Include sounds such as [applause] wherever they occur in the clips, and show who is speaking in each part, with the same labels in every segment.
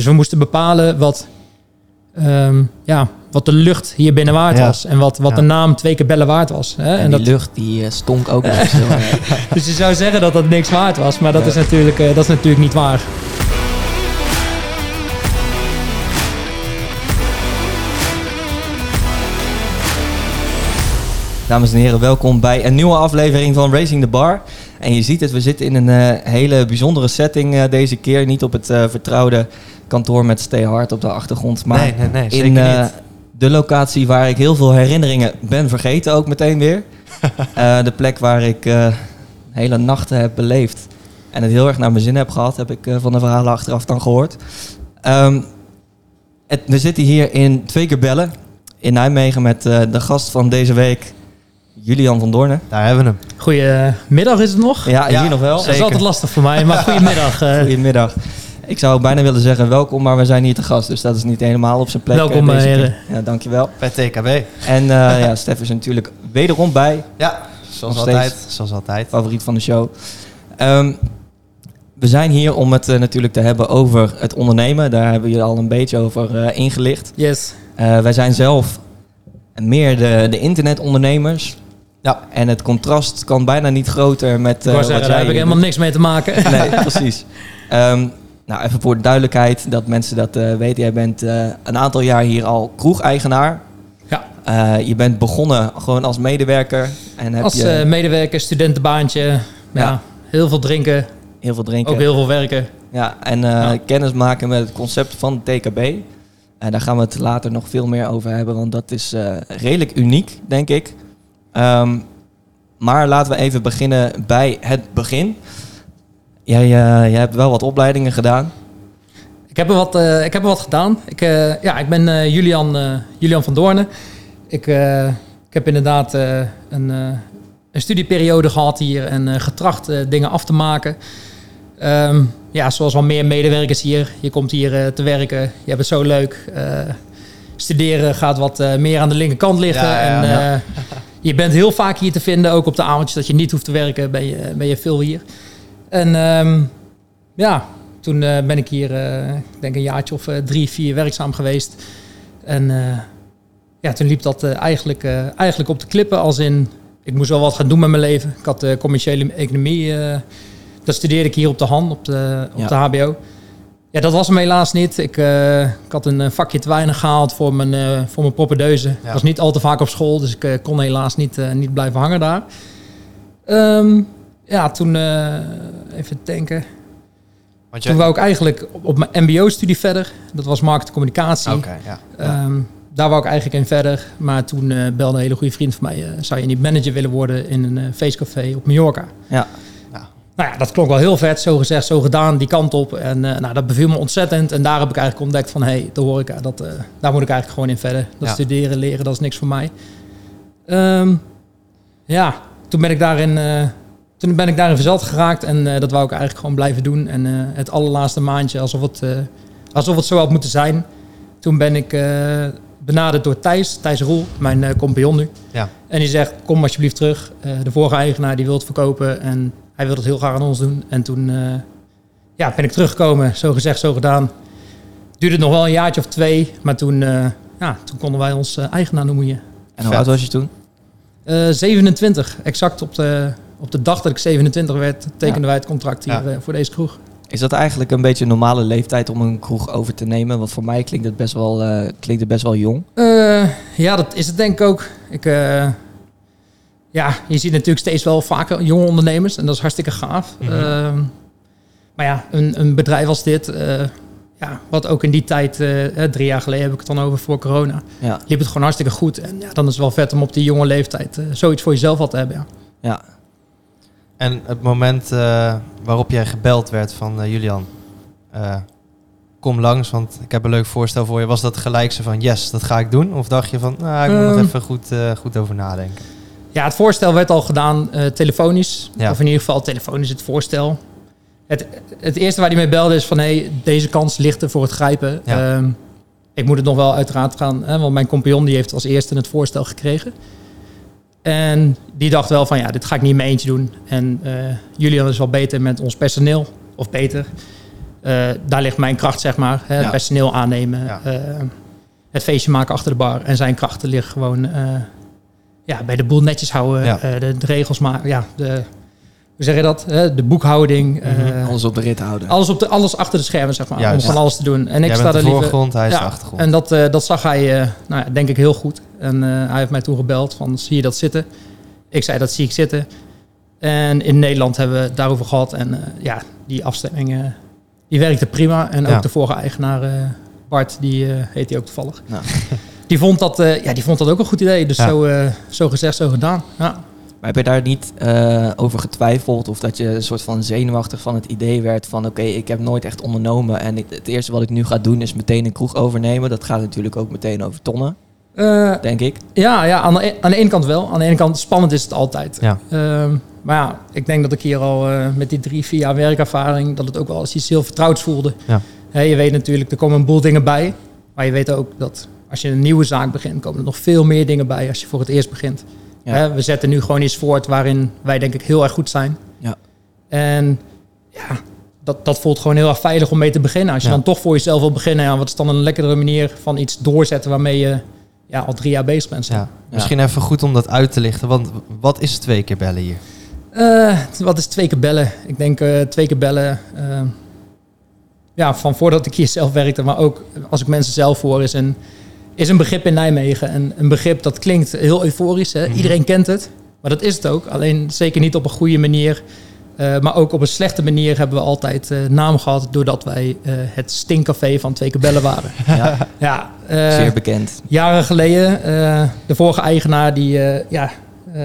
Speaker 1: Dus we moesten bepalen wat, ehm, ja, wat de lucht hier binnen waard
Speaker 2: Ja.
Speaker 1: was. En wat, wat
Speaker 2: Ja.
Speaker 1: de naam twee keer bellen waard was. Hè?
Speaker 3: En,
Speaker 1: En
Speaker 3: die
Speaker 1: dat,
Speaker 3: lucht die eh, stonk ook [laughs]
Speaker 1: dus je zou zeggen dat dat niks waard was. Maar dat,
Speaker 2: Ja.
Speaker 1: is, natuurlijk, eh, dat is natuurlijk niet waar.
Speaker 3: Dames en heren, welkom bij een nieuwe aflevering van Racing the Bar. En je ziet het, we zitten in een eh, hele bijzondere setting eh, deze keer. Niet op het eh, vertrouwde kantoor met Stay Hard op de achtergrond. Maar
Speaker 2: nee, nee, nee, zeker
Speaker 3: in eh,
Speaker 2: niet.
Speaker 3: de locatie waar ik heel veel herinneringen ben vergeten ook meteen weer. [laughs] Eh, de plek waar ik eh, hele nachten heb beleefd. En het heel erg naar mijn zin heb gehad, heb ik eh, van de verhalen achteraf dan gehoord. Ehm, het, we zitten hier in Twee keer Bellen in Nijmegen met eh, de gast van deze week, Julian van Doornen.
Speaker 2: Daar hebben we hem.
Speaker 1: Goedemiddag is het nog.
Speaker 3: Ja,
Speaker 2: Ja,
Speaker 3: hier nog wel.
Speaker 1: Dat is altijd lastig voor mij, maar [laughs] goedemiddag.
Speaker 3: Goedemiddag. Ik zou bijna willen zeggen welkom, maar we zijn hier te gast, dus dat is niet helemaal op zijn plek.
Speaker 1: Welkom,
Speaker 3: eh, deze
Speaker 1: eh,
Speaker 3: keer.
Speaker 1: heren.
Speaker 3: Ja, dankjewel.
Speaker 2: Bij TKB.
Speaker 3: En eh ja, [laughs] Stef is er natuurlijk wederom bij,
Speaker 2: Ja, zoals altijd. Zoals altijd.
Speaker 3: favoriet van de show. Ehm, we zijn hier om het natuurlijk te hebben over het ondernemen. Daar hebben jullie al een beetje over eh, ingelicht.
Speaker 1: yes.
Speaker 3: Eh, wij zijn zelf meer de, de internetondernemers.
Speaker 2: Ja.
Speaker 3: En het contrast kan bijna niet groter met
Speaker 1: Ik
Speaker 3: eh
Speaker 1: wou
Speaker 3: wat
Speaker 1: zeggen,
Speaker 3: jij
Speaker 1: daar heb ik helemaal niks mee te maken.
Speaker 3: Nee, precies. [laughs] Ehm, nou, even voor de duidelijkheid, dat mensen dat eh, weten. Jij bent eh, een aantal jaar hier al kroegeigenaar.
Speaker 1: Ja.
Speaker 3: Eh, je bent begonnen gewoon als medewerker. En heb
Speaker 1: Als
Speaker 3: je
Speaker 1: medewerker, studentenbaantje. Ja.
Speaker 3: Ja.
Speaker 1: heel veel drinken,
Speaker 3: heel veel drinken.
Speaker 1: ook heel veel werken.
Speaker 3: Ja, en
Speaker 1: Ja.
Speaker 3: kennis maken met het concept van TKB. En daar gaan we het later nog veel meer over hebben, want dat is redelijk uniek, denk ik. Ehm, maar laten we even beginnen bij het begin. Jij, eh, jij hebt wel wat opleidingen gedaan.
Speaker 1: Ik heb er wat, eh, ik heb er wat gedaan. Ik, eh, ja, ik ben Julian, Julian van Doornen. Ik, ik heb inderdaad een, een studieperiode gehad hier en getracht dingen af te maken. Ehm, ja, zoals wel meer medewerkers hier. Je komt hier te werken, je hebt het zo leuk. Studeren gaat wat meer aan de linkerkant liggen.
Speaker 2: Ja, ja,
Speaker 1: en,
Speaker 2: ja.
Speaker 1: je bent heel vaak hier te vinden, ook op de avondjes dat je niet hoeft te werken, ben je, ben je veel hier. En ehm, ja, toen eh, ben ik hier, eh, ik denk een jaartje of eh, drie, vier werkzaam geweest. En ja, toen liep dat eigenlijk, eigenlijk op de klippen. Als in, ik moest wel wat gaan doen met mijn leven. Ik had commerciële economie. dat studeerde ik hier op de Han, op de, op
Speaker 3: Ja.
Speaker 1: de HBO. Ja, dat was hem helaas niet. Ik, ik had een vakje te weinig gehaald voor mijn, voor mijn propperdeuze. Ik was niet al te vaak op school, dus ik kon helaas niet, niet blijven hangen daar. Ehm, ja, toen eh, even denken.
Speaker 2: Want
Speaker 1: Toen wou ik eigenlijk op, op mijn mbo-studie verder. Dat was marketing communicatie.
Speaker 2: Oké, ja.
Speaker 1: Ehm, daar wou ik eigenlijk in verder. Maar toen eh, belde een hele goede vriend van mij... eh, zou je niet manager willen worden in een eh, feestcafé op Mallorca?
Speaker 3: Ja.
Speaker 1: Nou ja, dat klonk wel heel vet. Zo gezegd, zo gedaan, die kant op. En nou, dat beviel me ontzettend. En daar heb ik eigenlijk ontdekt van... hé, hey, de horeca, dat, daar moet ik eigenlijk gewoon in verder. Dat
Speaker 2: Ja.
Speaker 1: studeren, leren, dat is niks voor mij. Ehm, ja, toen ben ik daarin... toen ben ik daarin verzeld geraakt en eh, dat wou ik eigenlijk gewoon blijven doen. En eh, het allerlaatste maandje, alsof het, eh, alsof het zo had moeten zijn. Toen ben ik benaderd door Thijs, Thijs Roel, mijn compagnon nu.
Speaker 2: Ja.
Speaker 1: En die zegt, kom alsjeblieft terug. De vorige eigenaar die wil het verkopen en hij wil het heel graag aan ons doen. En toen ja, ben ik teruggekomen, zo gezegd, zo gedaan. Duurde nog wel een jaartje of twee, maar toen, ja, toen konden wij ons eigenaar noemen.
Speaker 3: En hoe oud was je toen?
Speaker 1: Eh, 27, exact op de, op de dag dat ik 27 werd, tekenden wij het contract hier eh, voor deze kroeg.
Speaker 3: Is dat eigenlijk een beetje een normale leeftijd om een kroeg over te nemen? Want voor mij klinkt het best wel, eh, klinkt het best wel jong.
Speaker 1: Eh, ja, dat is het denk ik ook. Ik, ja, je ziet natuurlijk steeds wel vaker jonge ondernemers en dat is hartstikke gaaf.
Speaker 2: Mhm.
Speaker 1: Ehm, maar ja, een, een bedrijf als dit, ja, wat ook in die tijd, drie jaar geleden heb ik het dan over voor corona,
Speaker 3: Ja,
Speaker 1: liep het gewoon hartstikke goed. En ja, dan is het wel vet om op die jonge leeftijd zoiets voor jezelf al te hebben. Ja.
Speaker 3: ja.
Speaker 2: En het moment eh, waarop jij gebeld werd van eh, Julian, eh, kom langs, want ik heb een leuk voorstel voor je. Was dat gelijk zo van, yes, dat ga ik doen? Of dacht je van, nou, ik moet
Speaker 1: Ehm.
Speaker 2: nog even goed, goed over nadenken?
Speaker 1: Ja, het voorstel werd al gedaan telefonisch.
Speaker 2: Ja.
Speaker 1: Of in ieder geval telefonisch het voorstel. Het, het eerste waar hij mee belde is van... Hey, deze kans ligt er voor het grijpen.
Speaker 2: Ja.
Speaker 1: Ehm, ik moet het nog wel uiteraard gaan... Hè, want mijn compagnon die heeft als eerste het voorstel gekregen. En die dacht wel van... Ja, dit ga ik niet in mijn eentje doen. En eh, Julian is wel beter met ons personeel. Of beter. Eh, daar ligt mijn kracht, zeg maar. Hè,
Speaker 3: Ja.
Speaker 1: Het personeel aannemen,
Speaker 2: Ja.
Speaker 1: eh, het feestje maken achter de bar. En zijn krachten liggen gewoon eh, ja, bij de boel netjes houden,
Speaker 2: Ja.
Speaker 1: eh, de, de regels maken. Ja, de, hoe zeg je dat? Hè, de boekhouding. eh,
Speaker 2: Mhm.
Speaker 3: Alles op de rit houden.
Speaker 1: alles, op de, alles achter de schermen, zeg maar.
Speaker 2: Juist.
Speaker 1: Om van alles te doen. En ik
Speaker 2: Jij
Speaker 1: sta
Speaker 2: bent
Speaker 1: er
Speaker 2: de
Speaker 1: liever...
Speaker 2: voorgrond, hij is de achtergrond.
Speaker 1: En dat, eh, dat zag hij, eh, nou ja, denk ik, heel goed. En eh, hij heeft mij toen gebeld van, zie je dat zitten? Ik zei, dat zie ik zitten. En in Nederland hebben we het daarover gehad. En eh, ja, die afstemming, eh, die werkte prima. En ook
Speaker 2: Ja.
Speaker 1: de vorige eigenaar, Bart, die heet hij ook toevallig.
Speaker 3: Nou. [laughs]
Speaker 1: Die, vond dat, ja, die vond dat ook een goed idee. Dus
Speaker 2: Ja.
Speaker 1: zo, zo gezegd, zo gedaan. Ja.
Speaker 3: Maar heb je daar niet over getwijfeld of dat je een soort van zenuwachtig van het idee werd van oké, ik heb nooit echt ondernomen en ik- het eerste wat ik nu ga doen is meteen een kroeg overnemen. Dat gaat natuurlijk ook meteen over tonnen,
Speaker 1: Eh,
Speaker 3: denk ik.
Speaker 1: Ja, ja aan, de, e- aan de ene kant wel. Aan de ene kant, spannend is het altijd.
Speaker 2: Ja.
Speaker 1: Ehm, maar ja, ik denk dat ik hier al eh, met die drie, vier jaar werkervaring... dat het ook wel als iets heel vertrouwds voelde.
Speaker 2: Ja.
Speaker 1: Je weet natuurlijk, er komen een boel dingen bij. Maar je weet ook dat als je een nieuwe zaak begint... komen er nog veel meer dingen bij als je voor het eerst begint.
Speaker 3: Ja.
Speaker 1: We zetten nu gewoon iets voort waarin wij denk ik heel erg goed zijn.
Speaker 3: Ja.
Speaker 1: En ja, dat, dat voelt gewoon heel erg veilig om mee te beginnen. Als je dan toch voor jezelf wil beginnen... Ja, wat is dan een lekkere manier van iets doorzetten... waarmee je ja, al drie jaar bezig bent.
Speaker 2: Ja. Misschien even goed om dat uit te lichten. Want wat is twee keer bellen hier?
Speaker 1: Eh, wat is twee keer bellen? Ik denk eh, twee keer bellen. eh, ja, van voordat ik hier zelf werkte, maar ook als ik mensen zelf hoor, is een, is een begrip in Nijmegen. En een begrip dat klinkt heel euforisch. Hè?
Speaker 2: Mhm.
Speaker 1: Iedereen kent het, maar dat is het ook. Alleen zeker niet op een goede manier. Eh, maar ook op een slechte manier hebben we altijd eh, naam gehad doordat wij eh, het stinkcafé van twee keer bellen waren. [laughs]
Speaker 3: Ja,
Speaker 1: ja, eh,
Speaker 3: zeer bekend.
Speaker 1: jaren geleden, eh, de vorige eigenaar, die, eh, ja, eh,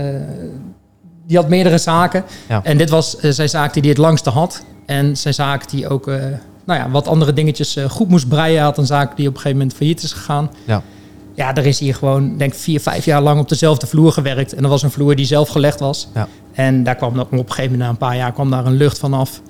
Speaker 1: die had meerdere zaken.
Speaker 2: Ja.
Speaker 1: En dit was zijn zaak die hij het langste had. En zijn zaak die ook eh, nou ja, wat andere dingetjes goed moest breien. Hij had een zaak die op een gegeven moment failliet is gegaan.
Speaker 2: Ja.
Speaker 1: Ja, daar is hij gewoon, denk ik, vier, vijf jaar lang op dezelfde vloer gewerkt. En dat was een vloer die zelf gelegd was.
Speaker 2: Ja.
Speaker 1: En daar kwam op een gegeven moment, na een paar jaar, kwam daar een lucht van af.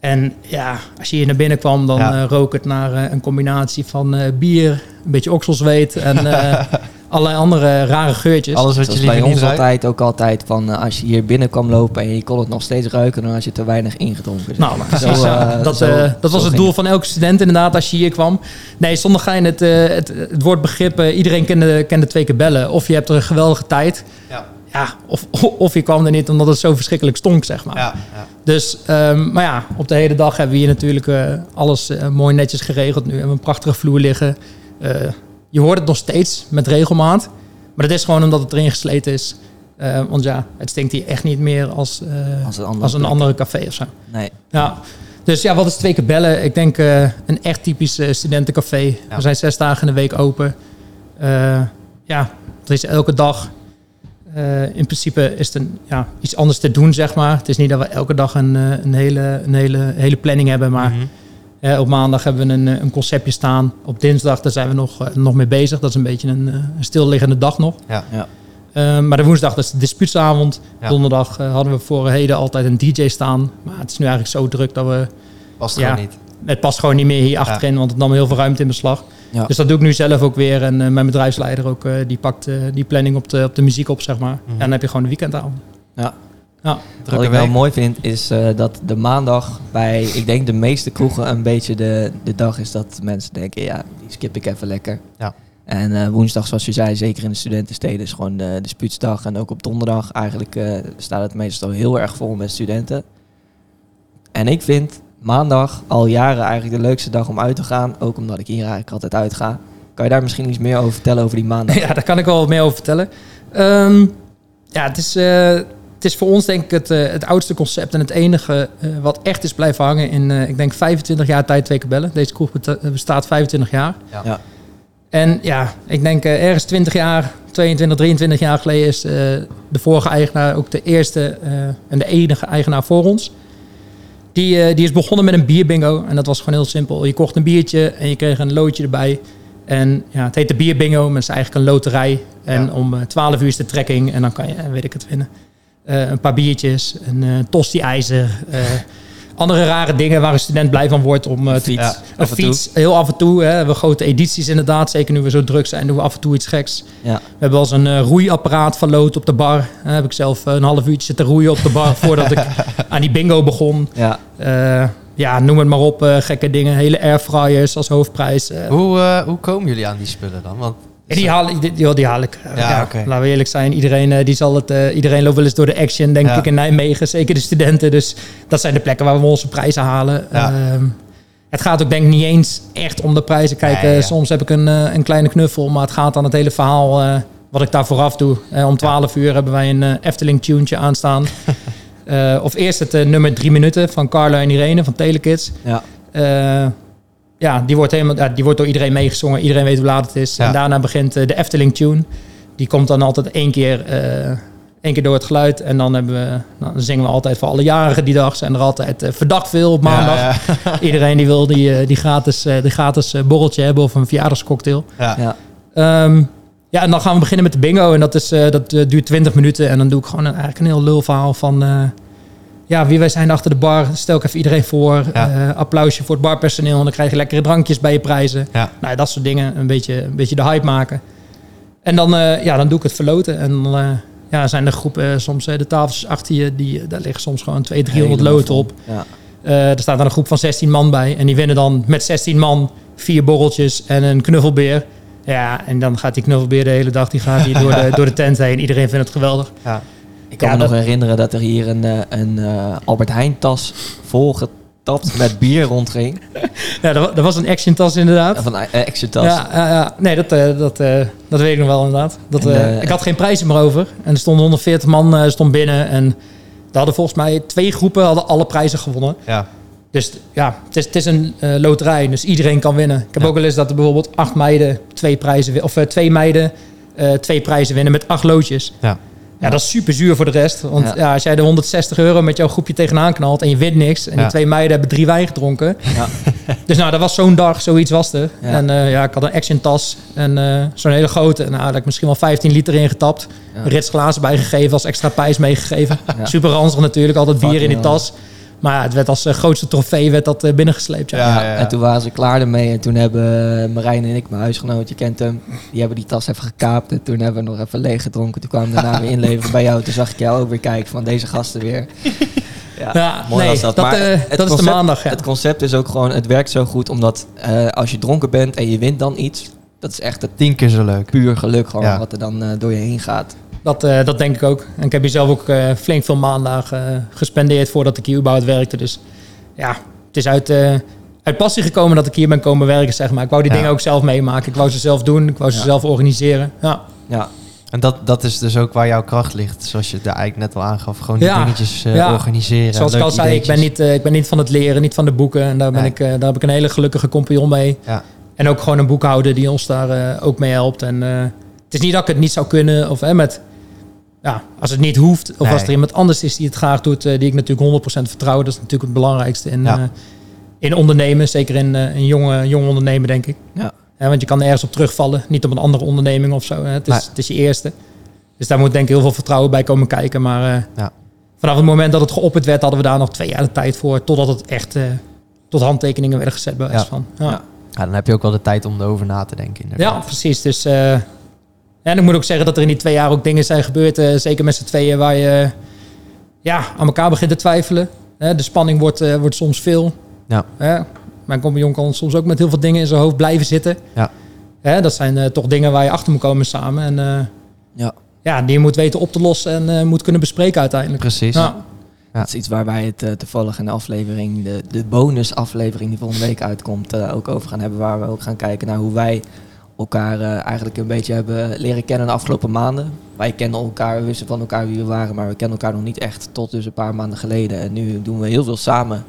Speaker 1: En ja, als je hier naar binnen kwam, dan
Speaker 2: Ja.
Speaker 1: eh, rook het naar eh, een combinatie van eh, bier, een beetje okselzweet en [laughs] eh, allerlei andere rare geurtjes.
Speaker 2: Alles wat je
Speaker 3: bij
Speaker 2: niet
Speaker 3: ons altijd ook altijd van als je hier binnen kwam lopen en je kon het nog steeds ruiken, dan had je te weinig ingedronken.
Speaker 1: Nou,
Speaker 3: Zo,
Speaker 1: precies. dat,
Speaker 3: zo-
Speaker 1: eh, dat was het doel van elke student inderdaad als je hier kwam. Nee, zonder gein, het, eh, het, het woordbegrip, eh, iedereen kende, kende twee keer bellen. Of je hebt er een geweldige tijd.
Speaker 2: Ja.
Speaker 1: Ja, of, of je kwam er niet omdat het zo verschrikkelijk stonk, zeg maar.
Speaker 2: Ja, ja.
Speaker 1: Dus, ehm, maar ja, op de hele dag hebben we hier natuurlijk eh, alles eh, mooi netjes geregeld. Nu hebben we een prachtige vloer liggen. Eh, je hoort het nog steeds met regelmaat. Maar dat is gewoon omdat het erin gesleten is. Want ja, het stinkt hier echt niet meer als, eh,
Speaker 3: Als een andere
Speaker 1: als een andere café of zo.
Speaker 3: Nee.
Speaker 1: Ja, dus ja, wat is twee keer bellen? Ik denk eh, een echt typisch studentencafé.
Speaker 2: Ja.
Speaker 1: We zijn zes dagen in de week open. Eh, ja, er is elke dag. Eh, in principe is het een, ja, iets anders te doen, zeg maar. Het is niet dat we elke dag een, eh, een, hele, een hele, hele planning hebben. Maar
Speaker 2: Mhm.
Speaker 1: eh, op maandag hebben we een, een conceptje staan. Op dinsdag daar zijn we nog, nog mee bezig. Dat is een beetje een, eh, een stilliggende dag nog.
Speaker 2: Ja.
Speaker 3: Ja.
Speaker 1: Maar de woensdag dat is de dispuutsavond.
Speaker 2: Ja.
Speaker 1: Donderdag hadden we voor heden altijd een DJ staan. Maar het is nu eigenlijk zo druk dat we
Speaker 2: Past
Speaker 1: Ja.
Speaker 2: gewoon niet.
Speaker 1: het past gewoon niet meer hier achterin, want het nam heel veel ruimte in beslag.
Speaker 3: Ja.
Speaker 1: Dus dat doe ik nu zelf ook weer. En eh, mijn bedrijfsleider ook, eh, die pakt eh, die planning op de, op de muziek op, zeg maar.
Speaker 2: Mhm.
Speaker 1: En dan heb je gewoon de weekendavond.
Speaker 3: Ja.
Speaker 1: Ja.
Speaker 3: Wat ik wel
Speaker 2: week.
Speaker 3: mooi vind is eh, dat de maandag bij, ik denk de meeste kroegen een beetje de, de dag is dat mensen denken, ja, die skip ik even lekker.
Speaker 2: Ja.
Speaker 3: En eh, woensdag, zoals je zei, zeker in de studentensteden, is gewoon de, de spuutsdag. En ook op donderdag eigenlijk eh, staat het meestal heel erg vol met studenten. En ik vind maandag al jaren eigenlijk de leukste dag om uit te gaan. Ook omdat ik hier eigenlijk altijd uitga. Kan je daar misschien iets meer over vertellen over die maandag? [laughs]
Speaker 1: Ja, daar kan ik wel wat meer over vertellen. Ehm, ja, het is, eh, het is voor ons denk ik het, eh, het oudste concept en het enige eh, wat echt is blijven hangen in, eh, ik denk 25 jaar tijd twee keer bellen. Deze kroeg bestaat 25 jaar.
Speaker 2: Ja.
Speaker 3: Ja.
Speaker 1: En ja, ik denk eh, ergens 20 jaar, 22, 23 jaar geleden is eh, de vorige eigenaar ook de eerste eh, en de enige eigenaar voor ons. Die, eh, die is begonnen met een bierbingo en dat was gewoon heel simpel. Je kocht een biertje en je kreeg een loodje erbij. En ja, het heette bierbingo, maar het is eigenlijk een loterij. En
Speaker 2: Ja.
Speaker 1: om eh, 12 uur is de trekking en dan kan je, eh, weet ik het, winnen. Eh, een paar biertjes, een eh tosti-ijzer, eh, [laughs] andere rare dingen waar een student blij van wordt om eh, te
Speaker 3: Fiets,
Speaker 1: een fiets, heel af en toe. Hè. We hebben grote edities inderdaad. Zeker nu we zo druk zijn, doen we af en toe iets geks.
Speaker 3: Ja.
Speaker 1: We hebben wel eens een eh, roeiapparaat verloot op de bar. Daar heb ik zelf eh, een half uurtje zitten roeien op de bar [laughs] voordat ik aan die bingo begon.
Speaker 3: Ja.
Speaker 1: Ja, noem het maar op, gekke dingen. Hele airfryers als hoofdprijs.
Speaker 2: Hoe, hoe komen jullie aan die spullen dan? Want
Speaker 1: Die haal, die, die, die haal ik.
Speaker 2: Ja.
Speaker 1: Laten we eerlijk zijn. Iedereen, eh, die zal het, eh, iedereen loopt wel eens door de action, denk
Speaker 2: Ja.
Speaker 1: ik, in Nijmegen. Zeker de studenten. Dus dat zijn de plekken waar we onze prijzen halen.
Speaker 2: Ja.
Speaker 1: Ehm, het gaat ook denk ik niet eens echt om de prijzen. Kijk,
Speaker 2: Nee,
Speaker 1: eh, soms heb ik een, een kleine knuffel. Maar het gaat aan het hele verhaal wat ik daar vooraf doe. Om 12 uur hebben wij een Efteling tuentje aanstaan. [laughs] Of eerst het nummer drie minuten van Carlo en Irene van Telekids.
Speaker 3: Ja.
Speaker 1: Ja, die wordt, helemaal, ja, die wordt door iedereen meegezongen. Iedereen weet hoe laat het is.
Speaker 2: Ja.
Speaker 1: En daarna begint eh, de Efteling tune. Die komt dan altijd één keer, eh, één keer door het geluid. En dan, hebben we, dan zingen we altijd voor alle jarigen die dag. Zijn er altijd eh, verdacht veel op maandag.
Speaker 2: Ja, [laughs]
Speaker 1: Iedereen die wil die, die gratis, eh, die gratis borreltje hebben of een verjaardagscocktail.
Speaker 2: ja.
Speaker 3: Ja.
Speaker 1: Ehm, ja, en dan gaan we beginnen met de bingo. En dat, is, eh, dat duurt 20 minuten. En dan doe ik gewoon een, eigenlijk een heel lul verhaal van... eh, ja, wie wij zijn achter de bar. Stel ik even iedereen voor.
Speaker 2: Ja.
Speaker 1: Eh, applausje voor het barpersoneel. En dan krijg je lekkere drankjes bij je prijzen.
Speaker 2: Ja.
Speaker 1: Nou, dat soort dingen. Een beetje, een beetje de hype maken. En dan, eh, ja, dan doe ik het verloten. En dan eh, ja, zijn er groepen, soms de tafels achter je... Die, daar liggen soms gewoon 200, 300
Speaker 3: Helemaal
Speaker 1: loten op.
Speaker 3: Ja.
Speaker 1: Er staat dan een groep van 16 man bij. En die winnen dan met 16 man vier borreltjes en een knuffelbeer. Ja, en dan gaat die knuffelbeer de hele dag die gaat hier door, de, [laughs] door de tent heen. Iedereen vindt het geweldig.
Speaker 2: Ja.
Speaker 3: Ik kan
Speaker 1: Ja,
Speaker 3: me nog herinneren dat er hier een, eh, een eh, Albert Heijn tas volgetapt met bier rondging. [laughs]
Speaker 1: Ja, dat, dat was een action tas inderdaad.
Speaker 3: Van een action tas.
Speaker 1: Ja, ja, ja. nee, dat, eh, dat, eh, dat weet ik nog wel inderdaad. Dat,
Speaker 3: En,
Speaker 1: eh,
Speaker 3: eh,
Speaker 1: ik had geen prijzen meer over. En er stonden 140 man eh, stond binnen. En daar hadden volgens mij twee groepen hadden alle prijzen gewonnen.
Speaker 2: Ja.
Speaker 1: Dus ja, het is, het is een eh, loterij, dus iedereen kan winnen. Ik heb
Speaker 2: Ja.
Speaker 1: ook wel eens dat er bijvoorbeeld acht meiden twee prijzen of eh, twee meiden eh, twee prijzen winnen met acht loodjes.
Speaker 2: Ja.
Speaker 1: Ja, dat is super zuur voor de rest. Want
Speaker 3: Ja.
Speaker 1: ja. als jij de 160 euro met jouw groepje tegenaan knalt en je wint niks. En
Speaker 2: Ja.
Speaker 1: die twee meiden hebben drie wijn gedronken.
Speaker 3: Ja. [laughs]
Speaker 1: Dus nou, dat was zo'n dag, zoiets was er. En eh, ja, ik had een action tas en eh, zo'n hele grote. Nou, daar had ik misschien wel 15 liter in getapt.
Speaker 3: Ja.
Speaker 1: Een rits glazen bijgegeven, als extra pijs meegegeven. Super ranzig natuurlijk, altijd bier in die tas. Maar ja, het werd als eh, grootste trofee werd dat, eh, binnengesleept. Ja.
Speaker 2: Ja.
Speaker 3: Ja, En toen waren ze klaar ermee. En toen hebben eh, Marijn en ik, mijn huisgenoot, je kent hem, die hebben die tas even gekaapt. En toen hebben we nog even leeg gedronken. Toen kwamen we daarna weer inleveren bij jou. Toen zag ik jou ook weer kijken van deze gasten weer. Ja,
Speaker 1: Ja,
Speaker 3: mooi
Speaker 1: nee,
Speaker 3: was dat.
Speaker 1: dat,
Speaker 3: Maar het
Speaker 1: dat is de
Speaker 3: concept-
Speaker 1: maandag. Ja.
Speaker 3: Het concept is ook gewoon, het werkt zo goed omdat eh, als je dronken bent en je wint dan iets, dat is echt het
Speaker 2: Tien keer zo leuk.
Speaker 3: puur geluk gewoon
Speaker 2: Ja.
Speaker 3: wat er dan eh, door je heen gaat.
Speaker 1: Dat, eh, dat denk ik ook. En ik heb hier zelf ook eh, flink veel maandagen eh, gespendeerd voordat ik hier überhaupt werkte. Dus ja, het is uit, uit passie gekomen dat ik hier ben komen werken, zeg maar. Ik wou die
Speaker 2: Ja.
Speaker 1: dingen ook zelf meemaken. Ik wou ze zelf doen. Ik wou ze
Speaker 3: Ja.
Speaker 1: zelf organiseren. Ja.
Speaker 3: Ja,
Speaker 2: En dat, dat is dus ook waar jouw kracht ligt. Zoals je daar eigenlijk net al aangaf. Gewoon die
Speaker 1: Ja.
Speaker 2: dingetjes
Speaker 1: Ja.
Speaker 2: organiseren.
Speaker 1: Zoals ik al zei, ik ben, niet, ik ben niet van het leren, niet van de boeken. En daar, ben
Speaker 2: Nee.
Speaker 1: ik, daar heb ik een hele gelukkige compagnon mee.
Speaker 2: Ja.
Speaker 1: En ook gewoon een boekhouder die ons daar ook mee helpt. En het is niet dat ik het niet zou kunnen. Of hè, met, ja, als het niet hoeft. Of
Speaker 2: Nee.
Speaker 1: als er iemand anders is die het graag doet. eh, die ik natuurlijk 100% vertrouw. Dat is natuurlijk het belangrijkste in,
Speaker 2: Ja.
Speaker 1: eh, in ondernemen. Zeker in een in jonge, jonge ondernemen, denk ik.
Speaker 3: Ja.
Speaker 1: Want je kan ergens op terugvallen. Niet op een andere onderneming of zo. Hè. Het, is,
Speaker 2: Nee.
Speaker 1: het is je eerste. Dus daar moet denk ik heel veel vertrouwen bij komen kijken. Maar eh,
Speaker 2: Ja.
Speaker 1: vanaf het moment dat het geopperd werd... hadden we daar nog twee jaar de tijd voor. Totdat het echt eh, tot handtekeningen werden gezet bij
Speaker 2: Ja.
Speaker 1: van. Ja.
Speaker 3: Ja.
Speaker 2: Ja, dan heb je ook wel de tijd om erover na te denken.
Speaker 1: Ja,
Speaker 2: Inderdaad.
Speaker 1: precies. Dus, eh, en ik moet ook zeggen dat er in die twee jaar ook dingen zijn gebeurd. eh, zeker met z'n tweeën waar je ja, aan elkaar begint te twijfelen. Hè, de spanning wordt, eh, wordt soms veel.
Speaker 2: Ja.
Speaker 1: Mijn compagnon kan soms ook met heel veel dingen in zijn hoofd blijven zitten.
Speaker 2: Ja.
Speaker 1: Hè, dat zijn eh, toch dingen waar je achter moet komen samen. En eh,
Speaker 3: Ja.
Speaker 1: ja, die je moet weten op te lossen en eh, moet kunnen bespreken uiteindelijk.
Speaker 2: Precies.
Speaker 1: Ja.
Speaker 2: Ja.
Speaker 3: Dat is iets waar wij het toevallig in de aflevering, de, de bonusaflevering die volgende week uitkomt, eh, ook over gaan hebben. Waar we ook gaan kijken naar hoe wij elkaar eh, eigenlijk een beetje hebben leren kennen de afgelopen maanden. Wij kennen elkaar, we wisten van elkaar wie we waren, maar we kennen elkaar nog niet echt tot dus een paar maanden geleden. En nu doen we heel veel samen.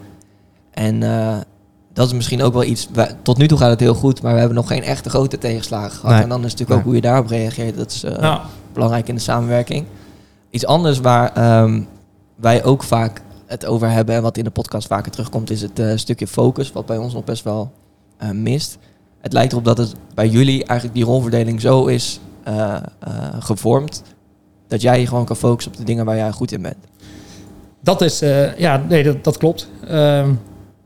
Speaker 3: En eh, dat is misschien ook wel iets, wij- tot nu toe gaat het heel goed, maar we hebben nog geen echte grote tegenslagen gehad.
Speaker 2: Nee.
Speaker 3: En dan is natuurlijk
Speaker 2: Nee.
Speaker 3: ook hoe je daarop reageert. Dat is eh,
Speaker 1: Ja.
Speaker 3: belangrijk in de samenwerking. Iets anders waar ehm, wij ook vaak het over hebben en wat in de podcast vaker terugkomt, is het eh, stukje focus, wat bij ons nog best wel eh, mist. Het lijkt erop dat het bij jullie eigenlijk die rolverdeling zo is eh, eh, gevormd dat jij je gewoon kan focussen op de dingen waar jij goed in bent.
Speaker 1: Dat is, eh, ja, nee, dat, dat klopt. Ehm,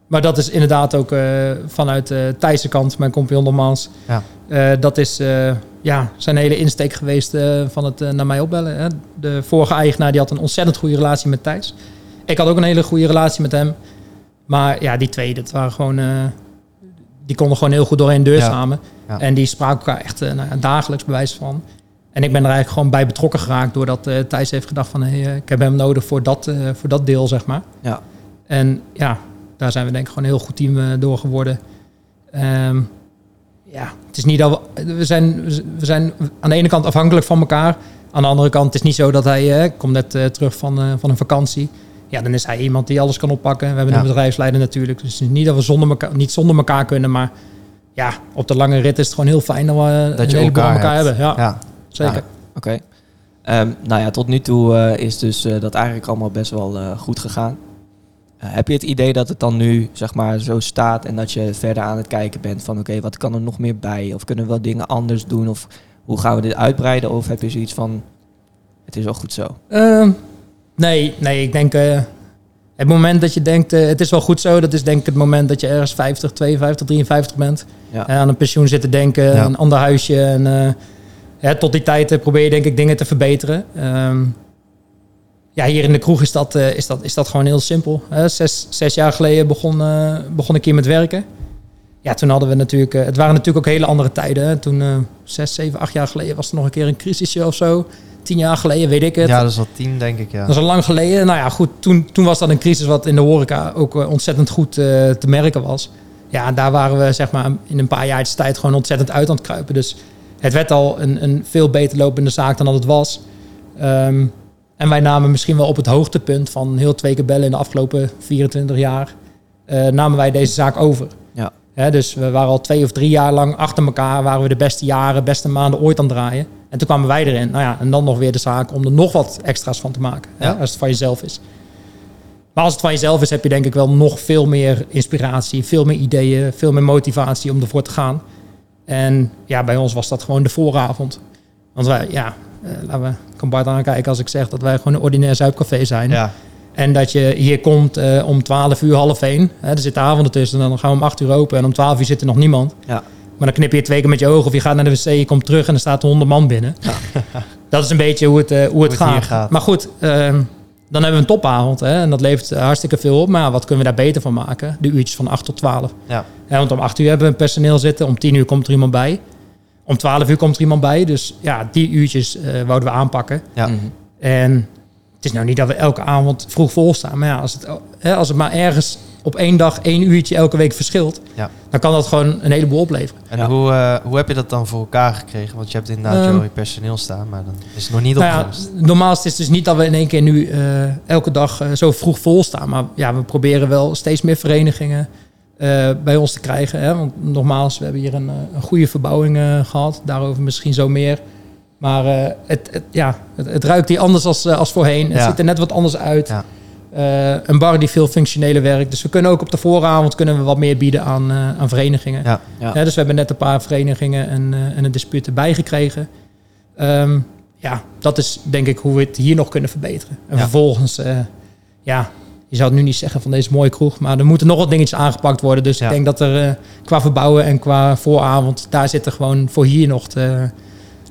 Speaker 1: maar dat is inderdaad ook eh, vanuit de Thijse kant, mijn compagnon nogmaals.
Speaker 2: Ja.
Speaker 1: Eh, dat is eh, ja, zijn hele insteek geweest eh, van het naar mij opbellen. Hè. De vorige eigenaar die had een ontzettend goede relatie met Thijs. Ik had ook een hele goede relatie met hem. Maar ja, die twee, dat waren gewoon... eh, die konden gewoon heel goed door één deur samen.
Speaker 2: Ja.
Speaker 1: En die spraken elkaar echt ja, dagelijks bewijs van. En ik ben er eigenlijk gewoon bij betrokken geraakt... doordat eh Thijs heeft gedacht van... Hey, eh, ik heb hem nodig voor dat, voor dat deel, zeg maar.
Speaker 3: Ja.
Speaker 1: En ja, daar zijn we denk ik gewoon een heel goed team door geworden. Ehm, ja, het is niet dat we, we zijn, we zijn aan de ene kant afhankelijk van elkaar. Aan de andere kant het is niet zo dat hij, komt net terug van, van een vakantie. Ja, dan is hij iemand die alles kan oppakken. We hebben
Speaker 2: Ja.
Speaker 1: een bedrijfsleider natuurlijk. Dus niet dat we zonder elkaar, niet zonder elkaar kunnen. Maar ja, op de lange rit is het gewoon heel fijn dat we
Speaker 2: Dat je elkaar
Speaker 1: elkaar hebben. Ja,
Speaker 2: Ja,
Speaker 1: zeker.
Speaker 3: Oké. Ehm, nou ja, tot nu toe eh, is dus eh, dat eigenlijk allemaal best wel eh, goed gegaan. Heb je het idee dat het dan nu zeg maar zo staat en dat je verder aan het kijken bent van oké, wat kan er nog meer bij? Of kunnen we wel dingen anders doen? Of hoe gaan we dit uitbreiden? Of heb je zoiets van het is wel goed zo?
Speaker 1: Nee, nee, ik denk... eh, het moment dat je denkt, eh, het is wel goed zo... dat is denk ik het moment dat je ergens 50, 52, 53 bent.
Speaker 3: Ja.
Speaker 1: En aan een pensioen zitten denken,
Speaker 2: Ja.
Speaker 1: een ander huisje. En eh, tot die tijd eh, probeer je denk ik dingen te verbeteren. Ehm, ja, hier in de kroeg is dat, eh, is dat, is dat gewoon heel simpel. Zes, zes jaar geleden begon, eh, begon ik hier met werken. Ja, toen hadden we natuurlijk... eh, het waren natuurlijk ook hele andere tijden. Toen, eh, zes, zeven, acht jaar geleden was er nog een keer een crisisje of zo. Tien jaar geleden, weet ik het.
Speaker 2: ja, dat is al tien, denk ik. Ja.
Speaker 1: Dat is al lang geleden. Nou ja, goed, toen, toen was dat een crisis wat in de horeca ook eh, ontzettend goed eh, te merken was. Ja, daar waren we zeg maar in een paar jaar tijd gewoon ontzettend uit aan het kruipen. Dus het werd al een, een veel beter lopende zaak dan dat het was. Ehm, en wij namen misschien wel op het hoogtepunt van heel twee keer bellen in de afgelopen 24 jaar, eh, namen wij deze zaak over. Dus we waren al twee of drie jaar lang achter elkaar, waren we de beste jaren, beste maanden ooit aan het draaien. En toen kwamen wij erin. Nou ja, en dan nog weer de zaak om er nog wat extra's van te maken. Als het van jezelf is. Maar als het van jezelf is, heb je denk ik wel nog veel meer inspiratie, veel meer ideeën, veel meer motivatie om ervoor te gaan. En ja, bij ons was dat gewoon de vooravond. Want wij, ja, eh, laten we, kan Bart aankijken als ik zeg dat wij gewoon een ordinair zuipcafé zijn.
Speaker 2: ja.
Speaker 1: En dat je hier komt eh, om 12 uur, half 1. Hè, er zit de avond ertussen en dan gaan we om 8 uur open. En om 12 uur zit er nog niemand.
Speaker 3: Ja.
Speaker 1: Maar dan knip je twee keer met je ogen of je gaat naar de wc, je komt terug en er staat 100 man binnen. [laughs] dat is een beetje hoe het, eh, hoe het,
Speaker 2: het
Speaker 1: gaat. Maar goed, ehm, dan hebben we een topavond. Hè, en dat levert hartstikke veel op. Maar ja, wat kunnen we daar beter van maken? De uurtjes van 8 tot 12.
Speaker 2: Ja.
Speaker 1: Ja, want om 8 uur hebben we een personeel zitten. Om 10 uur komt er iemand bij. Om 12 uur komt er iemand bij. Dus ja, die uurtjes eh, wouden we aanpakken.
Speaker 2: Ja.
Speaker 3: Mhm.
Speaker 1: En is nou niet dat we elke avond vroeg vol staan. Maar ja, als het, hè, als het maar ergens op één dag één uurtje elke week verschilt...
Speaker 2: Ja.
Speaker 1: dan kan dat gewoon een heleboel opleveren.
Speaker 2: En
Speaker 3: Ja.
Speaker 2: hoe, eh, hoe heb je dat dan voor elkaar gekregen? Want je hebt inderdaad wel je personeel staan, maar dan is het nog niet
Speaker 1: Nou ja, normaal is het dus niet dat we in één keer nu eh, elke dag eh, zo vroeg vol staan. Maar ja, we proberen wel steeds meer verenigingen eh, bij ons te krijgen. Hè? Want nogmaals, we hebben hier een, een goede verbouwing eh, gehad. Daarover misschien zo meer. Maar eh, het, het, ja, het, het ruikt hier anders als, eh, als voorheen. Het
Speaker 2: Ja.
Speaker 1: ziet er net wat anders uit.
Speaker 2: Ja.
Speaker 1: Eh, een bar die veel functioneler werkt. Dus we kunnen ook op de vooravond kunnen we wat meer bieden aan, eh, aan verenigingen.
Speaker 2: Ja.
Speaker 3: Ja.
Speaker 1: Ja, dus we hebben net een paar verenigingen en, eh, en een dispuut erbij gekregen. Ehm, ja, dat is denk ik hoe we het hier nog kunnen verbeteren. En
Speaker 2: Ja.
Speaker 1: vervolgens, eh, ja, je zou het nu niet zeggen van deze mooie kroeg, maar er moeten nog wat dingetjes aangepakt worden. Dus
Speaker 2: Ja.
Speaker 1: ik denk dat er qua verbouwen en qua vooravond, daar zitten gewoon voor hier nog de,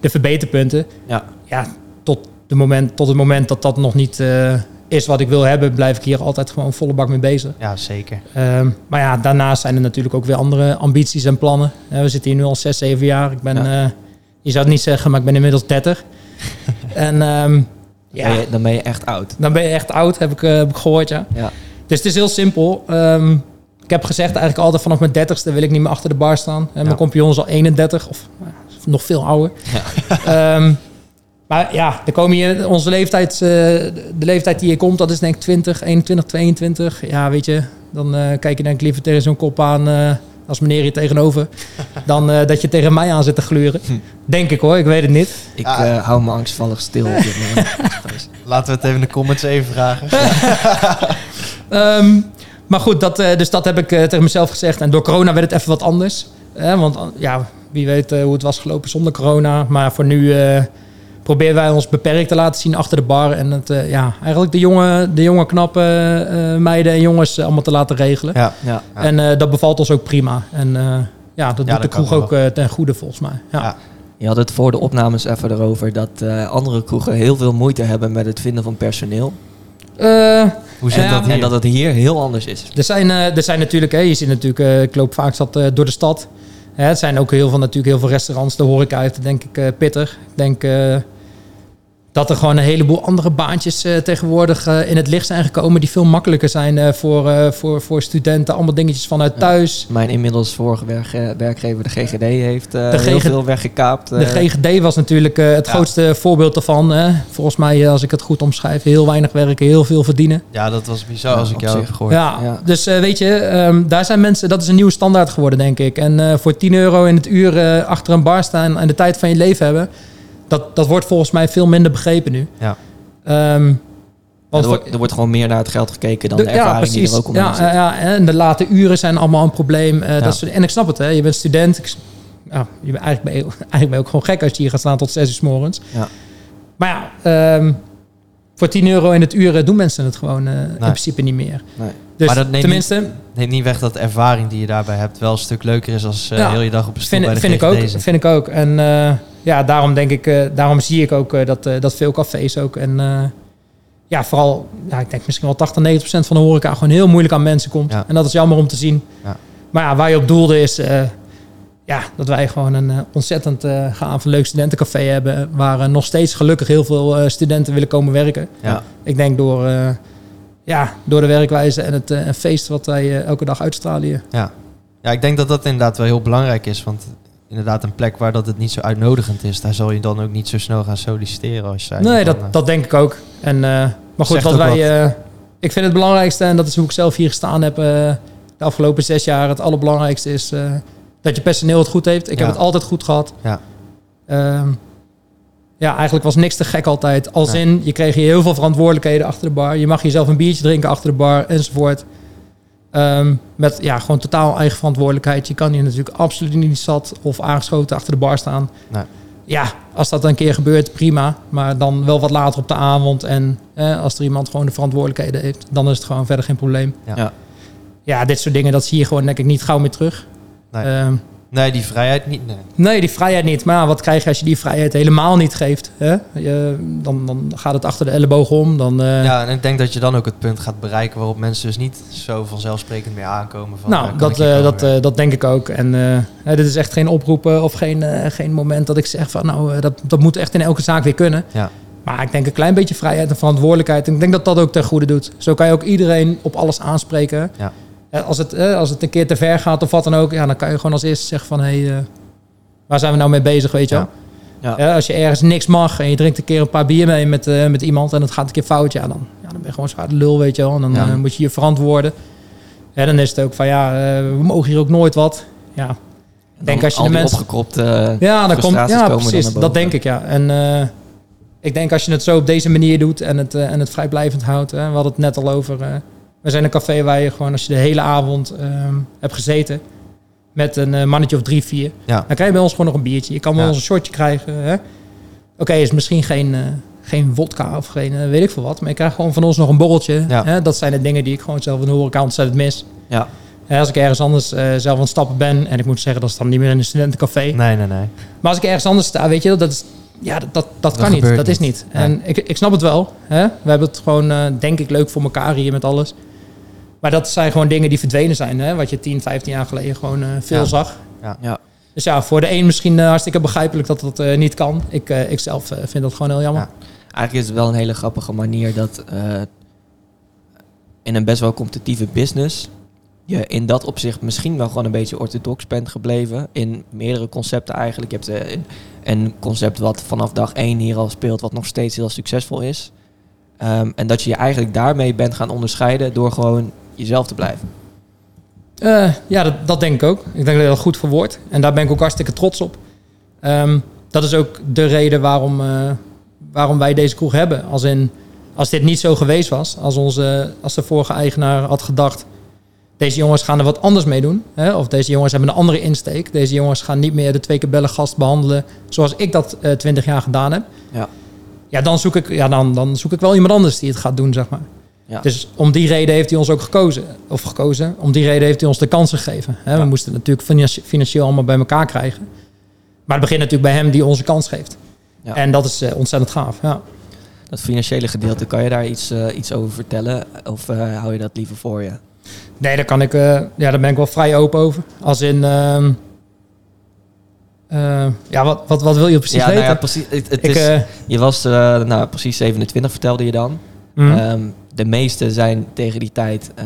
Speaker 1: de verbeterpunten.
Speaker 3: Ja.
Speaker 1: Ja, tot, de moment, tot het moment dat dat nog niet eh, is wat ik wil hebben, blijf ik hier altijd gewoon volle bak mee bezig.
Speaker 2: ja, zeker.
Speaker 1: Ehm, maar ja, daarnaast zijn er natuurlijk ook weer andere ambities en plannen. We zitten hier nu al 6, 7 jaar. Ik ben,
Speaker 3: Ja.
Speaker 1: eh, je zou het niet zeggen, maar ik ben inmiddels 30. [laughs] en ehm, ja,
Speaker 3: Ben je- dan ben je echt oud.
Speaker 1: dan ben je echt oud, heb ik, eh, heb ik gehoord, ja.
Speaker 3: Ja.
Speaker 1: Dus het is heel simpel. Ehm, ik heb gezegd eigenlijk altijd vanaf mijn 30ste wil ik niet meer achter de bar staan. En
Speaker 2: Ja.
Speaker 1: Mijn compagnon is al 31 of nou, nog veel ouder. [laughs] Ehm, maar ja, er komen hier onze leeftijd, eh, de leeftijd die hier komt, dat is denk ik 20, 21, 22. Ja, weet je, dan eh, kijk je denk ik liever tegen zo'n kop aan eh, als meneer hier tegenover, [laughs] dan eh, dat je tegen mij aan zit te gluren. Denk ik hoor, ik weet het niet.
Speaker 3: Ik
Speaker 2: Ah.
Speaker 3: eh, hou me angstvallig stil op dit. [laughs]
Speaker 2: Laten we het even in de comments even vragen.
Speaker 1: Ehm, maar goed, dat, eh, dus dat heb ik eh, tegen mezelf gezegd. En door corona werd het even wat anders. Want eh, ja, wie weet hoe het was gelopen zonder corona. Maar voor nu proberen wij ons beperkt te laten zien achter de bar. En het, ja, eigenlijk de jonge, de jonge knappe meiden en jongens allemaal te laten regelen.
Speaker 2: Ja,
Speaker 3: Ja.
Speaker 2: Ja.
Speaker 1: En dat bevalt ons ook prima. En ja, dat doet
Speaker 2: dat
Speaker 1: de kroeg ook ten goede volgens mij. Ja.
Speaker 3: Je had het voor de opnames even erover dat andere kroegen heel veel moeite hebben met het vinden van personeel.
Speaker 2: Hoe zit
Speaker 1: Ja,
Speaker 2: dat hier?
Speaker 3: En dat het hier heel anders is.
Speaker 1: Er zijn, eh, er zijn natuurlijk, hè, je ziet natuurlijk, eh, ik loop vaak zat eh, door de stad. Hè, het zijn ook heel veel, natuurlijk heel veel restaurants. De horeca heeft denk ik pittig. Ik denk dat er gewoon een heleboel andere baantjes eh, tegenwoordig eh, in het licht zijn gekomen. Die veel makkelijker zijn eh, voor, eh, voor, voor studenten. Allemaal dingetjes vanuit
Speaker 3: Ja.
Speaker 1: thuis.
Speaker 3: Mijn inmiddels vorige werk- werkgever, de GGD, heeft eh,
Speaker 1: De
Speaker 3: heel veel weggekaapt.
Speaker 1: De. GGD was natuurlijk eh, het
Speaker 2: Ja.
Speaker 1: grootste voorbeeld daarvan. Hè. Volgens mij, als ik het goed omschrijf, heel weinig werken, heel veel verdienen.
Speaker 2: Ja, dat was bizar
Speaker 3: Ja,
Speaker 2: als ik jou heb gehoord.
Speaker 1: Ja,
Speaker 3: Ja.
Speaker 1: dus eh, weet je, ehm, daar zijn mensen, dat is een nieuwe standaard geworden, denk ik. En eh, voor 10 euro in het uur eh, achter een bar staan en de tijd van je leven hebben, dat, dat wordt volgens mij veel minder begrepen nu.
Speaker 2: Ja.
Speaker 1: Ehm,
Speaker 3: er, wordt, er wordt gewoon meer naar het geld gekeken dan
Speaker 1: de-
Speaker 3: de, ervaring die er ook omheen
Speaker 1: ja,
Speaker 3: zit.
Speaker 1: ja, ja, en de late uren zijn allemaal een probleem. eh,
Speaker 2: Ja.
Speaker 1: dat soort, en ik snap het, hè. je bent student. Ik, ja, je bent, eigenlijk, ben je, [laughs] eigenlijk ben je ook gewoon gek als je hier gaat staan tot 6 uur s morgens.
Speaker 3: Ja.
Speaker 1: Maar ja, ehm, voor 10 euro in het uur eh, doen mensen het gewoon eh, in principe niet meer.
Speaker 3: Nee.
Speaker 1: Dus
Speaker 2: Maar dat neemt
Speaker 1: tenminste,
Speaker 2: Neemt niet weg dat de ervaring die je daarbij hebt wel een stuk leuker is als eh
Speaker 1: Ja.
Speaker 2: heel je dag op een stoel
Speaker 1: Vind,
Speaker 2: bij de
Speaker 1: vind, ik ook, vind ik ook. En eh, ja, daarom denk ik, eh, daarom zie ik ook eh, dat, eh, dat veel cafés ook. En eh, ja, vooral, ja, ik denk misschien wel 80, 90 procent van de horeca gewoon heel moeilijk aan mensen komt.
Speaker 2: Ja.
Speaker 1: En dat is jammer om te zien.
Speaker 2: Ja.
Speaker 1: Maar ja, waar je op doelde is, eh, ja, dat wij gewoon een eh, ontzettend eh gaaf, leuk studentencafé hebben. Waar eh, nog steeds gelukkig heel veel studenten willen komen werken.
Speaker 2: Ja.
Speaker 1: Ik denk door, ja, door de werkwijze en het feest wat wij elke dag uitstralen.
Speaker 2: Ja. ja, ik denk dat dat inderdaad wel heel belangrijk is. Want inderdaad een plek waar dat het niet zo uitnodigend is... daar zal je dan ook niet zo snel gaan solliciteren als zei.
Speaker 1: Nee, dat, dat denk ik ook. En, maar goed, wat wij, ik vind het belangrijkste, en dat is hoe ik zelf hier gestaan heb de afgelopen zes jaar. Het allerbelangrijkste is dat je personeel het goed heeft. Ik
Speaker 2: Ja.
Speaker 1: heb het altijd goed gehad.
Speaker 2: Ja.
Speaker 1: Ehm, ja, eigenlijk was niks te gek altijd. Als in, je kreeg hier heel veel verantwoordelijkheden achter de bar. Je mag jezelf een biertje drinken achter de bar enzovoort. Ehm, met ja, gewoon totaal eigen verantwoordelijkheid. Je kan hier natuurlijk absoluut niet zat of aangeschoten achter de bar staan.
Speaker 2: Nee.
Speaker 1: Ja, als dat een keer gebeurt, prima. Maar dan wel wat later op de avond. En eh, als er iemand gewoon de verantwoordelijkheden heeft, dan is het gewoon verder geen probleem.
Speaker 2: Ja.
Speaker 3: Ja,
Speaker 1: dit soort dingen, dat zie je gewoon denk ik niet gauw meer terug.
Speaker 2: Nee.
Speaker 1: Ehm,
Speaker 2: Nee, die vrijheid niet. Nee.
Speaker 1: Nee, die vrijheid niet. Maar wat krijg je als je die vrijheid helemaal niet geeft? Hè? Je, dan, dan gaat het achter de elleboog om. Dan, eh,
Speaker 2: Ja, en ik denk dat je dan ook het punt gaat bereiken... waarop mensen dus niet zo vanzelfsprekend meer aankomen. Van,
Speaker 1: nou,
Speaker 2: eh,
Speaker 1: dat, eh, dat, dat denk ik ook. En dit is echt geen oproepen of geen, geen moment dat ik zeg van... nou, dat, dat moet echt in elke zaak weer kunnen.
Speaker 2: Ja.
Speaker 1: Maar ik denk een klein beetje vrijheid en verantwoordelijkheid. En ik denk dat dat ook ten goede doet. Zo kan je ook iedereen op alles aanspreken.
Speaker 2: Ja.
Speaker 1: Eh, Als het, eh, als het een keer te ver gaat of wat dan ook... Ja, dan kan je gewoon als eerste zeggen van... Hey, eh, waar zijn we nou mee bezig, weet je wel?
Speaker 3: Ja.
Speaker 1: Ja, als je ergens niks mag en je drinkt een keer een paar bier mee met, met iemand en het gaat een keer fout, ja, dan, ja, dan ben je gewoon zwaar de lul, weet je wel. En dan moet je je verantwoorden. Ja, dan is het ook van, ja, we mogen hier ook nooit wat. Ja,
Speaker 3: En
Speaker 1: denk als je de mensen-
Speaker 3: opgekropte...
Speaker 1: ja, dan komt, ja precies, dat denk ik, ja. En ik denk als je het zo op deze manier doet en het, en het vrijblijvend houdt, hè, we hadden het net al over, we zijn een café waar je gewoon, als je de hele avond ehm, hebt gezeten, met een eh, mannetje of drie, vier,
Speaker 2: Ja.
Speaker 1: dan krijg je bij ons gewoon nog een biertje. Je kan bij
Speaker 2: Ja.
Speaker 1: ons een shortje krijgen. hè. Oké, is misschien geen, eh, geen wodka of geen eh, weet ik veel wat. Maar je krijgt gewoon van ons nog een borreltje.
Speaker 2: Ja.
Speaker 1: Hè? Dat zijn de dingen die ik gewoon zelf in de horeca ontzettend mis.
Speaker 3: Ja.
Speaker 1: Hè, als ik ergens anders zelf aan het stappen ben. En ik moet zeggen, dat is dan niet meer in een studentencafé.
Speaker 2: Nee, nee, nee.
Speaker 1: Maar als ik ergens anders sta, weet je, dat is... Ja, dat, dat, dat kan niet. Dat is
Speaker 2: niet.
Speaker 1: En ik, ik snap het wel. Hè? We hebben het gewoon, denk ik, leuk voor elkaar hier met alles. Maar dat zijn gewoon dingen die verdwenen zijn. Hè? Wat je 10, 15 jaar geleden gewoon eh, veel
Speaker 2: Ja.
Speaker 1: zag.
Speaker 3: Ja.
Speaker 1: Dus ja, voor de een misschien eh, hartstikke begrijpelijk dat dat eh, niet kan. Ik, eh, ik zelf vind dat gewoon heel jammer.
Speaker 2: Ja.
Speaker 3: Eigenlijk is het wel een hele grappige manier dat eh, in een best wel competitieve business je in dat opzicht misschien wel gewoon een beetje orthodox bent gebleven. In meerdere concepten eigenlijk. Je hebt een- een concept wat vanaf dag één hier al speelt, wat nog steeds heel succesvol is. Ehm, en dat je je eigenlijk daarmee bent gaan onderscheiden door gewoon jezelf te blijven.
Speaker 1: Eh, ja, dat, dat denk ik ook. Ik denk dat dat goed verwoord. En daar ben ik ook hartstikke trots op. Ehm, dat is ook de reden waarom, eh, waarom wij deze kroeg hebben. Als, in, als dit niet zo geweest was, als, onze, als de vorige eigenaar had gedacht... deze jongens gaan er wat anders mee doen. Hè? Of deze jongens hebben een andere insteek. Deze jongens gaan niet meer de twee keer bellen gast behandelen... zoals ik dat eh, twintig jaar gedaan heb.
Speaker 3: Ja.
Speaker 1: Ja, dan zoek, ik, ja dan, dan zoek ik wel iemand anders die het gaat doen, zeg maar.
Speaker 3: Ja.
Speaker 1: Dus om die reden heeft hij ons ook gekozen. Of gekozen. Om die reden heeft hij ons de kansen gegeven. Hè? We moesten het natuurlijk financi- financieel allemaal bij elkaar krijgen. Maar het begint natuurlijk bij hem die onze kans geeft.
Speaker 3: Ja.
Speaker 1: En dat is eh, ontzettend gaaf. Ja.
Speaker 3: dat financiële gedeelte, kan je daar iets, eh, iets over vertellen? Of eh, hou je dat liever voor je?
Speaker 1: Nee, daar kan ik, ja, daar ben ik wel vrij open over. Als in, ehm, eh, ja, wat, wat, wat wil je precies
Speaker 3: ja, nou
Speaker 1: weten?
Speaker 3: ja, precies. Het, het
Speaker 1: ik,
Speaker 3: is, je was nou, precies 27, vertelde je dan.
Speaker 1: mm,
Speaker 3: de meesten zijn tegen die tijd eh,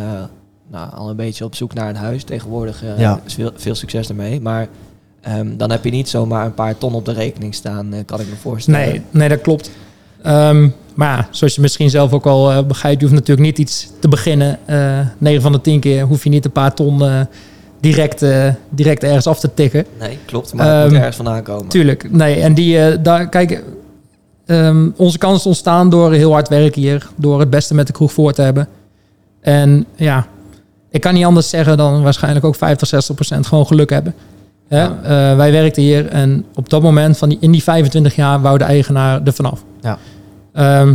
Speaker 3: nou, al een beetje op zoek naar een huis. Tegenwoordig
Speaker 2: Ja.
Speaker 3: is veel, veel succes ermee. Maar ehm, dan heb je niet zomaar een paar ton op de rekening staan, eh, kan ik me voorstellen.
Speaker 1: nee, nee, dat klopt. Ehm, maar zoals je misschien zelf ook al begrijpt, je hoeft natuurlijk niet iets te beginnen. Eh 9 van de 10 keer hoef je niet een paar ton direct, direct ergens af te tikken.
Speaker 3: Nee, klopt. Maar het moet
Speaker 1: Ehm,
Speaker 3: ergens vandaan komen.
Speaker 1: Tuurlijk, nee. En die, daar, kijk, ehm, onze kansen ontstaan door heel hard werken hier. Door het beste met de kroeg voor te hebben. En ja, ik kan niet anders zeggen dan waarschijnlijk ook 50, 60 procent gewoon geluk hebben. Hè?
Speaker 3: Ja.
Speaker 1: Eh, wij werkten hier en op dat moment, van die, in die 25 jaar, wou de eigenaar er vanaf.
Speaker 2: Ja.
Speaker 1: Ehm,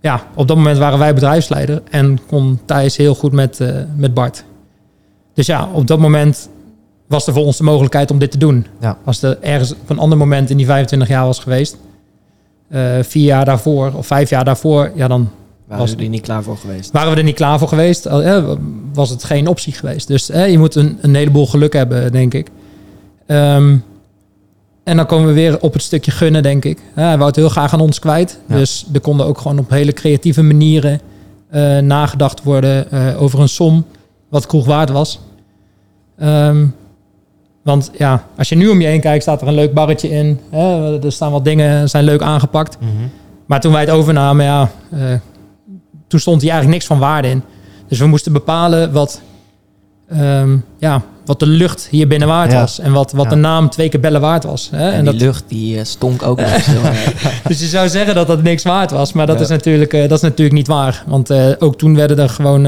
Speaker 1: ja, op dat moment waren wij bedrijfsleider en kon Thijs heel goed met, eh, met Bart. Dus ja, op dat moment was er voor ons de mogelijkheid om dit te doen.
Speaker 2: Ja.
Speaker 1: Als er ergens op een ander moment in die 25 jaar was geweest, eh, vier jaar daarvoor of vijf jaar daarvoor, ja, dan
Speaker 3: Waren
Speaker 1: was-
Speaker 3: jullie niet klaar voor geweest?
Speaker 1: waren we er niet klaar voor geweest. Eh, was het geen optie geweest. Dus eh, je moet een, een heleboel geluk hebben, denk ik. Ehm, en dan komen we weer op het stukje gunnen, denk ik. Hij wou het heel graag aan ons kwijt.
Speaker 2: Ja.
Speaker 1: Dus er konden ook gewoon op hele creatieve manieren nagedacht worden over een som wat kroeg waard was. Ehm, want ja, als je nu om je heen kijkt, staat er een leuk barretje in. Hè, er staan wat dingen, zijn leuk aangepakt.
Speaker 2: Mhm.
Speaker 1: Maar toen wij het overnamen, ja, eh, toen stond hier eigenlijk niks van waarde in. Dus we moesten bepalen wat, ehm, ja, wat de lucht hier binnen waard
Speaker 2: Ja.
Speaker 1: was. En wat, wat
Speaker 2: Ja.
Speaker 1: de naam twee keer bellen waard was. Hè?
Speaker 3: En,
Speaker 1: En
Speaker 3: die
Speaker 1: dat,
Speaker 3: lucht die eh, stonk ook [laughs]
Speaker 1: dus je zou zeggen dat dat niks waard was. Maar dat,
Speaker 3: Ja.
Speaker 1: is, natuurlijk, eh, dat is natuurlijk niet waar. Want ook toen werden er gewoon,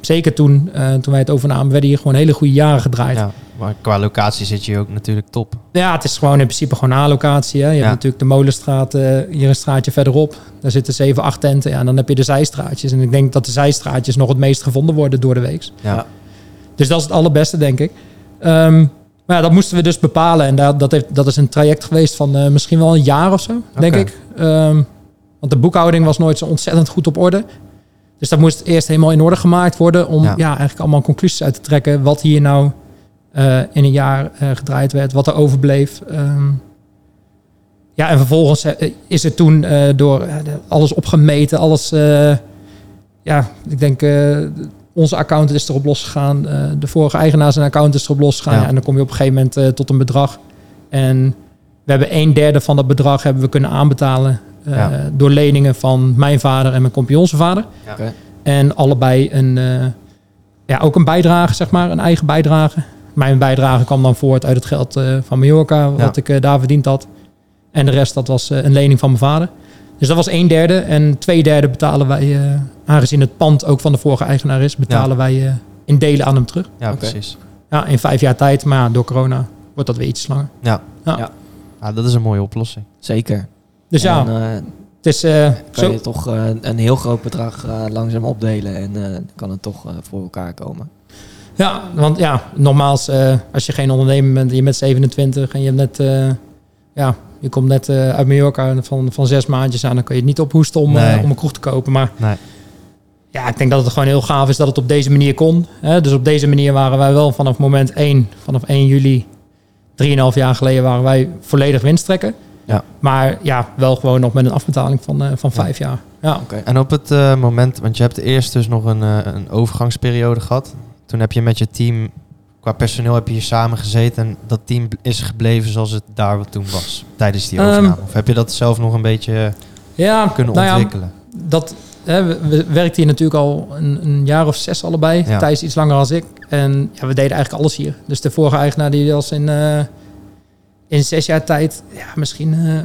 Speaker 1: zeker toen, toen wij het overnamen, werden hier gewoon hele goede jaren gedraaid. Ja.
Speaker 2: Ja, maar qua locatie zit je ook natuurlijk top.
Speaker 1: het is gewoon in principe gewoon een A-locatie. hè. Je
Speaker 2: Ja.
Speaker 1: hebt natuurlijk de Molenstraat, eh, hier een straatje verderop. Daar zitten zeven, acht tenten. Ja, en dan heb je de zijstraatjes. En ik denk dat de zijstraatjes nog het meest gevonden worden door de week.
Speaker 2: Ja.
Speaker 3: Ja.
Speaker 1: Dus dat is het allerbeste, denk ik. Ehm, maar ja, dat moesten we dus bepalen. En dat, dat, heeft, dat is een traject geweest van eh, misschien wel een jaar of zo, denk ik. Ehm, want de boekhouding was nooit zo ontzettend goed op orde. Dus dat moest eerst helemaal in orde gemaakt worden... om
Speaker 2: Ja.
Speaker 1: ja. eigenlijk allemaal conclusies uit te trekken... wat hier nou in een jaar eh, gedraaid werd, wat er overbleef. Ehm, ja, en vervolgens eh, is het toen eh, door eh, alles opgemeten, alles... eh, ja, ik denk... eh, onze accountant is erop losgegaan. eh, de vorige eigenaar zijn account is erop losgegaan.
Speaker 2: Ja.
Speaker 1: Ja. en dan kom je op een gegeven moment eh, tot een bedrag. En we hebben een derde van dat bedrag hebben we kunnen aanbetalen. eh,
Speaker 2: Ja.
Speaker 1: Door leningen van mijn vader en mijn compagnonse vader. En allebei een, eh, ja, ook een bijdrage, zeg maar, een eigen bijdrage. Mijn bijdrage kwam dan voort uit het geld eh, van Mallorca, wat
Speaker 2: Ja.
Speaker 1: ik eh, daar verdiend had. En de rest, dat was eh, een lening van mijn vader. Dus dat was een derde. En twee derde betalen wij, eh, aangezien het pand ook van de vorige eigenaar is, betalen wij eh, in delen aan hem terug.
Speaker 2: Ja, precies.
Speaker 1: Ja, in vijf jaar tijd. Maar ja, door corona wordt dat weer iets langer.
Speaker 2: Ja.
Speaker 1: Ja.
Speaker 3: Ja.
Speaker 2: Ah, dat is een mooie oplossing.
Speaker 3: Zeker.
Speaker 1: Dus
Speaker 3: En
Speaker 1: ja,
Speaker 3: dan, eh,
Speaker 1: het is eh,
Speaker 3: kan
Speaker 1: zo.
Speaker 3: je toch eh, een heel groot bedrag eh, langzaam opdelen en eh, kan het toch voor elkaar komen.
Speaker 1: Ja, want ja, nogmaals, eh, als je geen ondernemer bent, je bent 27 en je hebt net, eh, ja, je komt net eh, uit Mallorca van, van zes maandjes aan, dan kun je het niet ophoesten om,
Speaker 2: Nee.
Speaker 1: om een kroeg te kopen. Maar
Speaker 2: Nee.
Speaker 1: ja, ik denk dat het gewoon heel gaaf is dat het op deze manier kon. Hè? Dus op deze manier waren wij wel vanaf moment 1, vanaf 1 juli, 3,5 jaar geleden, waren wij volledig winsttrekker.
Speaker 2: Ja.
Speaker 1: Maar ja, wel gewoon nog met een afbetaling van, van
Speaker 2: Ja.
Speaker 1: vijf jaar. Ja.
Speaker 3: Oké.
Speaker 2: En op het moment, want je hebt eerst dus nog een, een overgangsperiode gehad. Toen heb je met je team, qua personeel heb je hier samen gezeten. En dat team is gebleven zoals het daar wat toen was, tijdens die
Speaker 1: Ehm,
Speaker 2: overname. of heb je dat zelf nog een beetje
Speaker 1: Ja,
Speaker 2: kunnen
Speaker 1: nou ja,
Speaker 2: ontwikkelen?
Speaker 1: dat, hè, we, we werkten hier natuurlijk al een, een jaar of zes allebei.
Speaker 2: Ja.
Speaker 1: Thijs iets langer als ik. En ja, we deden eigenlijk alles hier. Dus de vorige eigenaar die was in, eh, in zes jaar tijd, ja, misschien, eh,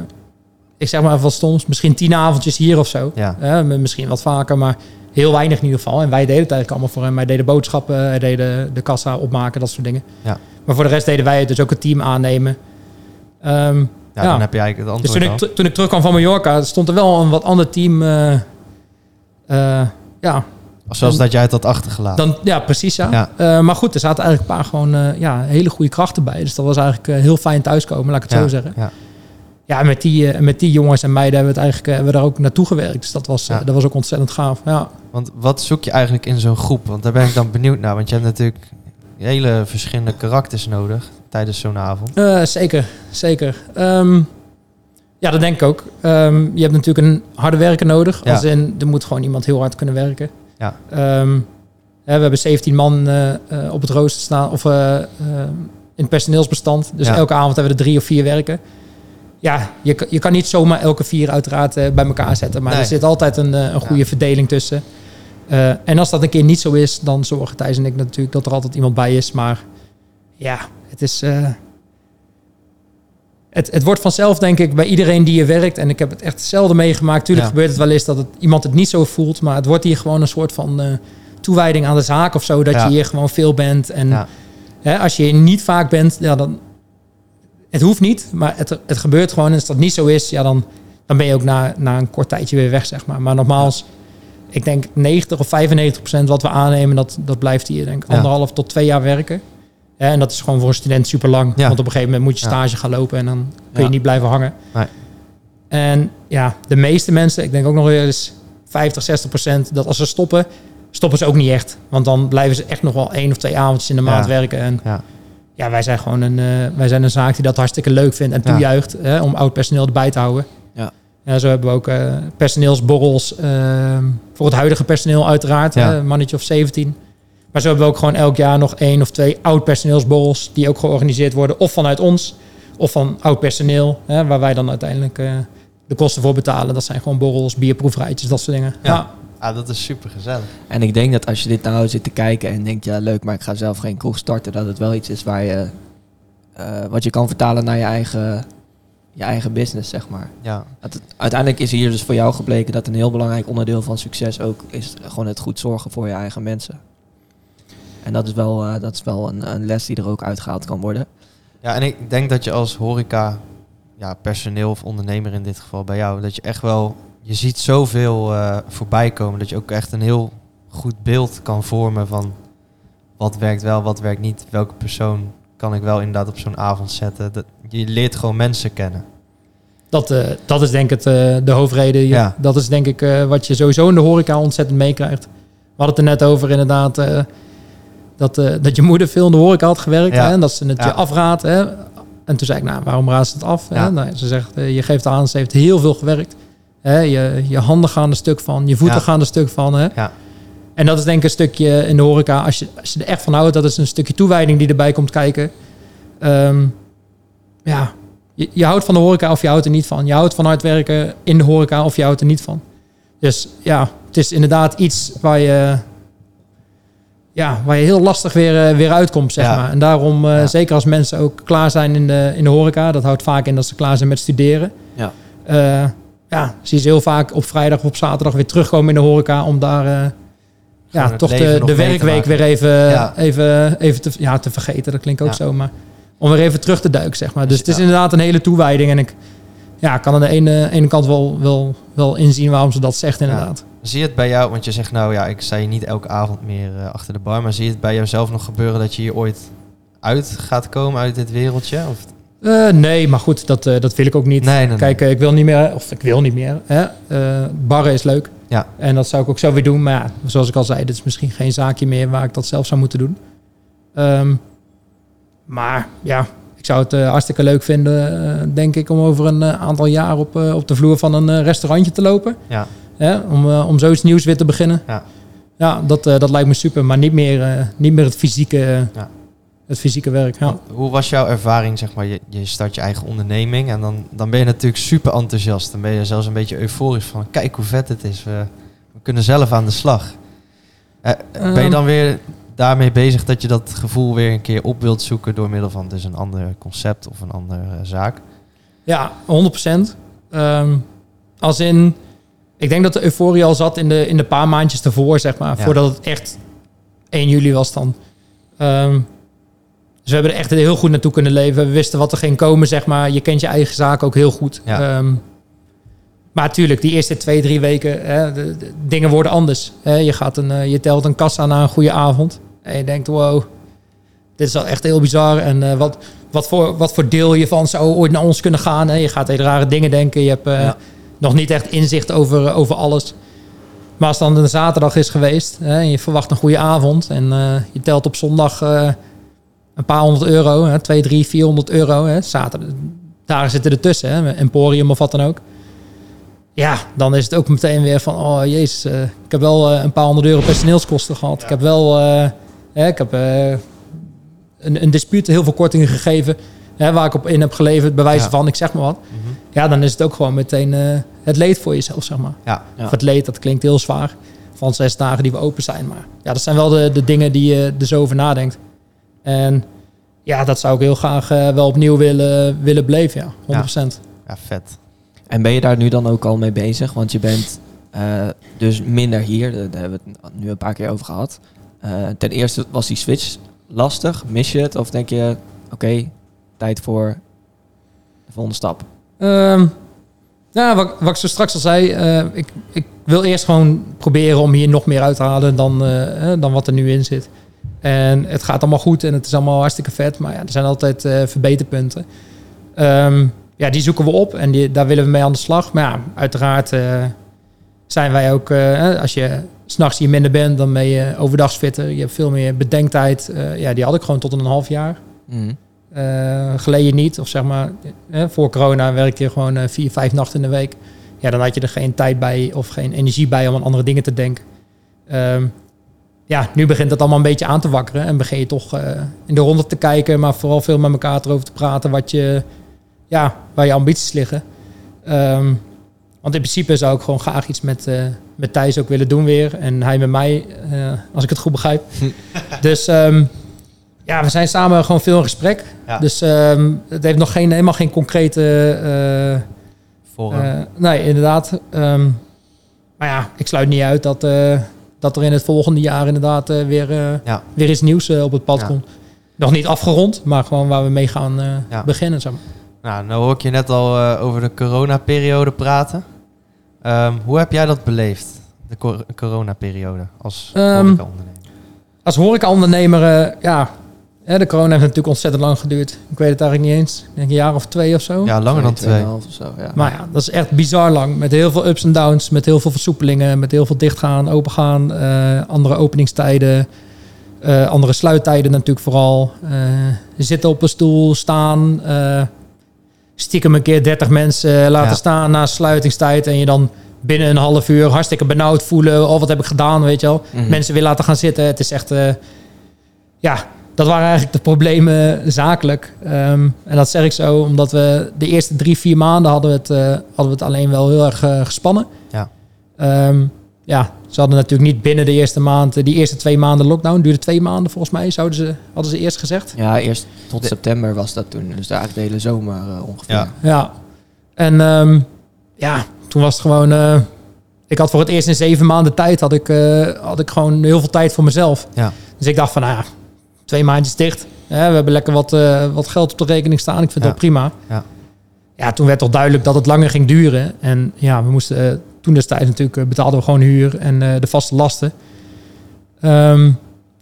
Speaker 1: ik zeg maar even wat stoms, misschien tien avondjes hier of zo.
Speaker 2: Ja.
Speaker 1: Misschien wat vaker, maar heel weinig in ieder geval. En wij deden het eigenlijk allemaal voor hem. Wij deden boodschappen, hij deed de, kassa opmaken, dat soort dingen.
Speaker 2: Ja.
Speaker 1: Maar voor de rest deden wij het dus ook het team aannemen. Ehm,
Speaker 2: Ja,
Speaker 1: Ja.
Speaker 2: dan heb je eigenlijk het
Speaker 1: dus
Speaker 2: antwoord
Speaker 1: toen ik, toen ik terugkwam van Mallorca, stond er wel een wat ander team. eh, eh, ja,
Speaker 2: Zoals dat jij het had achtergelaten.
Speaker 1: dan, ja, precies ja.
Speaker 2: Ja.
Speaker 1: Eh, maar goed, er zaten eigenlijk een paar gewoon eh, ja, hele goede krachten bij. Dus dat was eigenlijk eh, heel fijn thuiskomen, laat ik het
Speaker 2: ja,
Speaker 1: zo zeggen.
Speaker 2: Ja.
Speaker 1: met die, eh, met die jongens en meiden hebben we, het eigenlijk, eh, hebben we daar ook naartoe gewerkt. Dus dat was, eh,
Speaker 2: Ja.
Speaker 1: dat was ook ontzettend gaaf. Ja.
Speaker 2: Want wat zoek je eigenlijk in zo'n groep? Want daar ben ik dan benieuwd naar. Want je hebt natuurlijk hele verschillende karakters nodig tijdens zo'n avond.
Speaker 1: Zeker, zeker. Ehm, ja, dat denk ik ook. Ehm, je hebt natuurlijk een harde werker nodig.
Speaker 2: Ja.
Speaker 1: Als in, er moet gewoon iemand heel hard kunnen werken.
Speaker 2: Ja.
Speaker 1: Ehm, we hebben 17 man op het rooster staan. Of in het personeelsbestand. Dus
Speaker 2: Ja.
Speaker 1: elke avond hebben we er drie of vier werken. Ja, je, kan- je kan niet zomaar elke vier uiteraard eh, bij elkaar zetten. Maar
Speaker 2: Nee.
Speaker 1: er zit altijd een, eh, een goede
Speaker 2: Ja.
Speaker 1: verdeling tussen. Eh, en als dat een keer niet zo is, dan zorgen Thijs en ik natuurlijk dat er altijd iemand bij is. Maar ja, het is... het, het wordt vanzelf, denk ik, bij iedereen die hier werkt. En ik heb het echt hetzelfde meegemaakt. Tuurlijk
Speaker 2: Ja.
Speaker 1: gebeurt het wel eens dat het, iemand het niet zo voelt. Maar het wordt hier gewoon een soort van toewijding aan de zaak of zo. Dat
Speaker 2: Ja.
Speaker 1: je hier gewoon veel bent. En hè, als je hier niet vaak bent, ja, dan... Het hoeft niet, maar het, het gebeurt gewoon. En als dat niet zo is, ja, dan, dan ben je ook na, na een kort tijdje weer weg, zeg maar. Maar nogmaals, ik denk 90 of 95 procent wat we aannemen, dat, dat blijft hier, denk ik,
Speaker 2: Ja.
Speaker 1: anderhalf tot twee jaar werken. Ja, en dat is gewoon voor een student super lang.
Speaker 2: Ja.
Speaker 1: Want op een gegeven moment moet je stage gaan lopen en dan kun je niet blijven hangen.
Speaker 2: Nee.
Speaker 1: En ja, de meeste mensen, ik denk ook nog eens 50, 60 procent, dat als ze stoppen, stoppen ze ook niet echt. Want dan blijven ze echt nog wel één of twee avondjes in de maand werken. En
Speaker 2: Ja.
Speaker 1: Ja, wij zijn gewoon een, eh, wij zijn een zaak die dat hartstikke leuk vindt en
Speaker 2: Ja.
Speaker 1: toejuicht hè, om oud personeel erbij te houden.
Speaker 3: Ja.
Speaker 1: Ja, zo hebben we ook eh, personeelsborrels eh, voor het huidige personeel uiteraard,
Speaker 2: Ja.
Speaker 1: een mannetje of 17. Maar zo hebben we ook gewoon elk jaar nog één of twee oud personeelsborrels die ook georganiseerd worden of vanuit ons of van oud personeel, hè, waar wij dan uiteindelijk eh, de kosten voor betalen. Dat zijn gewoon borrels, bierproefrijtjes, dat soort dingen.
Speaker 2: Ja.
Speaker 1: Ja.
Speaker 2: Ah, dat is super gezellig.
Speaker 3: En ik denk dat als je dit nou zit te kijken en denkt, ja leuk, maar ik ga zelf geen kroeg starten, dat het wel iets is waar je, eh, wat je kan vertalen naar je eigen, je eigen business, zeg maar.
Speaker 2: Ja.
Speaker 3: Dat het, uiteindelijk is hier dus voor jou gebleken dat een heel belangrijk onderdeel van succes ook is gewoon het goed zorgen voor je eigen mensen. En dat is wel, eh, dat is wel een, een les die er ook uitgehaald kan worden.
Speaker 2: ja, en ik denk dat je als horeca, ja, personeel of ondernemer in dit geval bij jou, dat je echt wel, je ziet zoveel eh voorbij komen, dat je ook echt een heel goed beeld kan vormen van wat werkt wel, wat werkt niet, welke persoon kan ik wel inderdaad op zo'n avond zetten. Dat, je leert gewoon mensen kennen.
Speaker 1: Dat, eh, dat is denk ik het, eh, de hoofdreden.
Speaker 2: Ja.
Speaker 1: Dat is denk ik wat je sowieso in de horeca ontzettend meekrijgt. We hadden het er net over inderdaad dat, dat je moeder veel in de horeca had gewerkt.
Speaker 2: Ja.
Speaker 1: Hè, en dat ze het
Speaker 2: Ja.
Speaker 1: je afraadt. Hè. En toen zei ik, nou, waarom raadt ze het af? Hè? Nou, ze zegt, je geeft aan, ze heeft heel veel gewerkt. Hè, je, je handen gaan er stuk van, je voeten
Speaker 2: Ja.
Speaker 1: gaan er stuk van. Hè.
Speaker 2: Ja.
Speaker 1: En dat is denk ik een stukje in de horeca, als je, als je er echt van houdt, dat is een stukje toewijding die erbij komt kijken. Ehm, ja, je, je houdt van de horeca of je houdt er niet van. Je houdt van hard werken in de horeca of je houdt er niet van. Dus ja, het is inderdaad iets waar je, ja, waar je heel lastig weer, eh, weer uitkomt, zeg
Speaker 2: Ja.
Speaker 1: maar. En daarom, eh, zeker als mensen ook klaar zijn in de, in de horeca, dat houdt vaak in dat ze klaar zijn met studeren.
Speaker 3: Ja.
Speaker 1: Eh, ja, zie je ze heel vaak op vrijdag of op zaterdag weer terugkomen in de horeca om daar... eh, ja, toch de, de werkweek weer even,
Speaker 2: Ja.
Speaker 1: even, even te, ja, te vergeten. Dat klinkt ook
Speaker 2: Ja.
Speaker 1: zo, maar om weer even terug te duiken, zeg maar. Dus het is inderdaad een hele toewijding. En ik ja, kan aan de ene, ene kant wel, wel, wel inzien waarom ze dat zegt, inderdaad.
Speaker 2: Zie je het bij jou, want je zegt nou ja, ik sta hier niet elke avond meer eh, achter de bar, maar zie je het bij jouzelf nog gebeuren dat je hier ooit uit gaat komen uit dit wereldje? Of,
Speaker 1: Eh, nee, maar goed, dat, eh, dat wil ik ook niet.
Speaker 2: nee, nee, nee.
Speaker 1: Kijk, eh, ik wil niet meer, of ik wil niet meer. Hè? Barren is leuk.
Speaker 2: Ja.
Speaker 1: En dat zou ik ook zo weer doen. Maar ja, zoals ik al zei, dit is misschien geen zaakje meer waar ik dat zelf zou moeten doen. Ehm, maar ja, ik zou het hartstikke leuk vinden, denk ik, om over een aantal jaar op, op de vloer van een restaurantje te lopen.
Speaker 2: Ja.
Speaker 1: Hè? Om, om zoiets nieuws weer te beginnen.
Speaker 2: Ja.
Speaker 1: Ja, dat, dat lijkt me super. Maar niet meer, niet meer het, fysieke,
Speaker 2: Ja.
Speaker 1: Het fysieke werk. Ja.
Speaker 2: Hoe was jouw ervaring, zeg maar, je, je start je eigen onderneming en dan, dan ben je natuurlijk super enthousiast. Dan ben je zelfs een beetje euforisch van, kijk hoe vet het is, we, we kunnen zelf aan de slag. Eh, ben je
Speaker 1: Ehm.
Speaker 2: dan weer daarmee bezig dat je dat gevoel weer een keer op wilt zoeken door middel van dus een ander concept of een andere eh, zaak?
Speaker 1: Ja, 100%. Ehm, als in, ik denk dat de euforie al zat in de, in de paar maandjes ervoor, zeg maar.
Speaker 2: Ja.
Speaker 1: Voordat het echt 1 juli was dan. Ehm, dus we hebben er echt heel goed naartoe kunnen leven. We wisten wat er ging komen, zeg maar. Je kent je eigen zaak ook heel goed.
Speaker 2: Ja.
Speaker 1: Ehm, maar natuurlijk, die eerste twee, drie weken, hè, de, de dingen worden anders. Hè. Je, gaat een, eh, je telt een kassa na een goede avond. En je denkt, wow, dit is wel echt heel bizar. En eh, wat, wat, voor, wat voor deel je van zou ooit naar ons kunnen gaan. Hè? Je gaat hele rare dingen denken. Je hebt eh,
Speaker 2: Ja.
Speaker 1: nog niet echt inzicht over, over alles. Maar als dan een zaterdag is geweest hè, en je verwacht een goede avond en je telt op zondag een paar honderd euro, hè, twee, drie, vierhonderd euro, hè, zaterdag, daar zitten ertussen, hè, met Emporium of wat dan ook. Ja, dan is het ook meteen weer van, oh jezus, eh, ik heb wel eh, een paar honderd euro personeelskosten gehad. Ik heb wel, eh, hè, ik heb een, een dispuut heel veel kortingen gegeven, hè, waar ik op in heb geleverd, bij wijze
Speaker 2: Ja.
Speaker 1: van, ik zeg maar wat.
Speaker 2: Mhm.
Speaker 1: Ja, dan is het ook gewoon meteen eh, het leed voor jezelf, zeg maar.
Speaker 2: Ja.
Speaker 3: Ja.
Speaker 1: Of het leed, dat klinkt heel zwaar. Van zes dagen die we open zijn. Maar ja, dat zijn wel de, de dingen die je er zo over nadenkt. En ja, dat zou ik heel graag eh, wel opnieuw willen, willen beleven, ja. 100%.
Speaker 2: ja, vet.
Speaker 3: En ben je daar nu dan ook al mee bezig? Want je bent eh, dus minder hier. Daar hebben we het nu een paar keer over gehad. Eh, ten eerste was die switch lastig. Mis je het? Of denk je, oké, tijd voor de volgende stap?
Speaker 1: Ehm, ja, wat, wat ik zo straks al zei. ik, ik wil eerst gewoon proberen om hier nog meer uit te halen dan, dan wat er nu in zit. En het gaat allemaal goed en het is allemaal hartstikke vet. Maar ja, er zijn altijd eh, verbeterpunten. Ehm, ja, die zoeken we op en die, daar willen we mee aan de slag. Maar ja, uiteraard eh, zijn wij ook... eh, als je s'nachts hier minder bent, dan ben je overdags fitter. Je hebt veel meer bedenktijd. Ja, die had ik gewoon tot een half jaar. Eh, geleden niet. Of zeg maar, voor corona werkte je gewoon vier, vijf nachten in de week. Ja, dan had je er geen tijd bij of geen energie bij om aan andere dingen te denken. Ehm, ja, nu begint het allemaal een beetje aan te wakkeren. En begin je toch eh, in de ronde te kijken, maar vooral veel met elkaar erover te praten wat je, ja, waar je ambities liggen. Ehm, want in principe zou ik gewoon graag iets met, eh, met Thijs ook willen doen weer. En hij met mij, eh, als ik het goed begrijp. [laughs] dus ehm, ja, we zijn samen gewoon veel in gesprek.
Speaker 2: Ja.
Speaker 1: Dus ehm, het heeft nog geen, helemaal geen concrete... nee, inderdaad. Maar ja, ik sluit niet uit dat, dat er in het volgende jaar inderdaad eh, weer, eh,
Speaker 2: Ja.
Speaker 1: weer iets nieuws eh, op het pad
Speaker 2: Ja.
Speaker 1: komt. Nog niet afgerond, maar gewoon waar we mee gaan
Speaker 2: Ja.
Speaker 1: beginnen. Zeg maar.
Speaker 2: Nou, nou hoor ik je net al over de coronaperiode praten. Ehm, hoe heb jij dat beleefd, de cor- coronaperiode, als
Speaker 1: Ehm,
Speaker 2: horecaondernemer?
Speaker 1: Als horecaondernemer, eh ja, de corona heeft natuurlijk ontzettend lang geduurd. Ik weet het eigenlijk niet eens. Ik denk een jaar of twee of zo.
Speaker 2: Ja, langer dan twee.
Speaker 3: tweeënhalf of zo, ja.
Speaker 1: Maar ja, dat is echt bizar lang. Met heel veel ups en downs, met heel veel versoepelingen, met heel veel dichtgaan, opengaan, eh, andere openingstijden, eh, andere sluittijden natuurlijk vooral. Eh, zitten op een stoel, staan, eh, stiekem een keer 30 mensen laten
Speaker 2: Ja.
Speaker 1: staan na sluitingstijd en je dan binnen een half uur hartstikke benauwd voelen. Oh, wat heb ik gedaan, weet je wel.
Speaker 3: Mhm.
Speaker 1: Mensen weer laten gaan zitten. Het is echt, eh, ja, dat waren eigenlijk de problemen zakelijk. Ehm, en dat zeg ik zo, omdat we de eerste drie, vier maanden hadden we het, eh, hadden we het alleen wel heel erg eh, gespannen.
Speaker 2: Ja.
Speaker 1: Ehm, ja, ze hadden natuurlijk niet binnen de eerste maand, eh, die eerste twee maanden lockdown, duurde twee maanden volgens mij, zouden ze, hadden ze eerst gezegd.
Speaker 3: Ja, eerst tot
Speaker 2: De-
Speaker 3: september was dat toen. Dus eigenlijk de hele zomer ongeveer.
Speaker 2: Ja.
Speaker 1: Ja. En ehm, ja, toen was het gewoon. eh, ik had voor het eerst in zeven maanden tijd had ik, eh, had ik gewoon heel veel tijd voor mezelf.
Speaker 2: Ja.
Speaker 1: Dus ik dacht van, nou ja, twee maandjes dicht. Hè, we hebben lekker wat, eh, wat geld op de rekening staan. Ik vind
Speaker 2: Ja.
Speaker 1: dat prima.
Speaker 2: Ja.
Speaker 1: ja, toen werd toch duidelijk dat het langer ging duren. En ja, we moesten eh, toen destijds natuurlijk eh, betaalden we gewoon huur en eh, de vaste lasten. Ehm,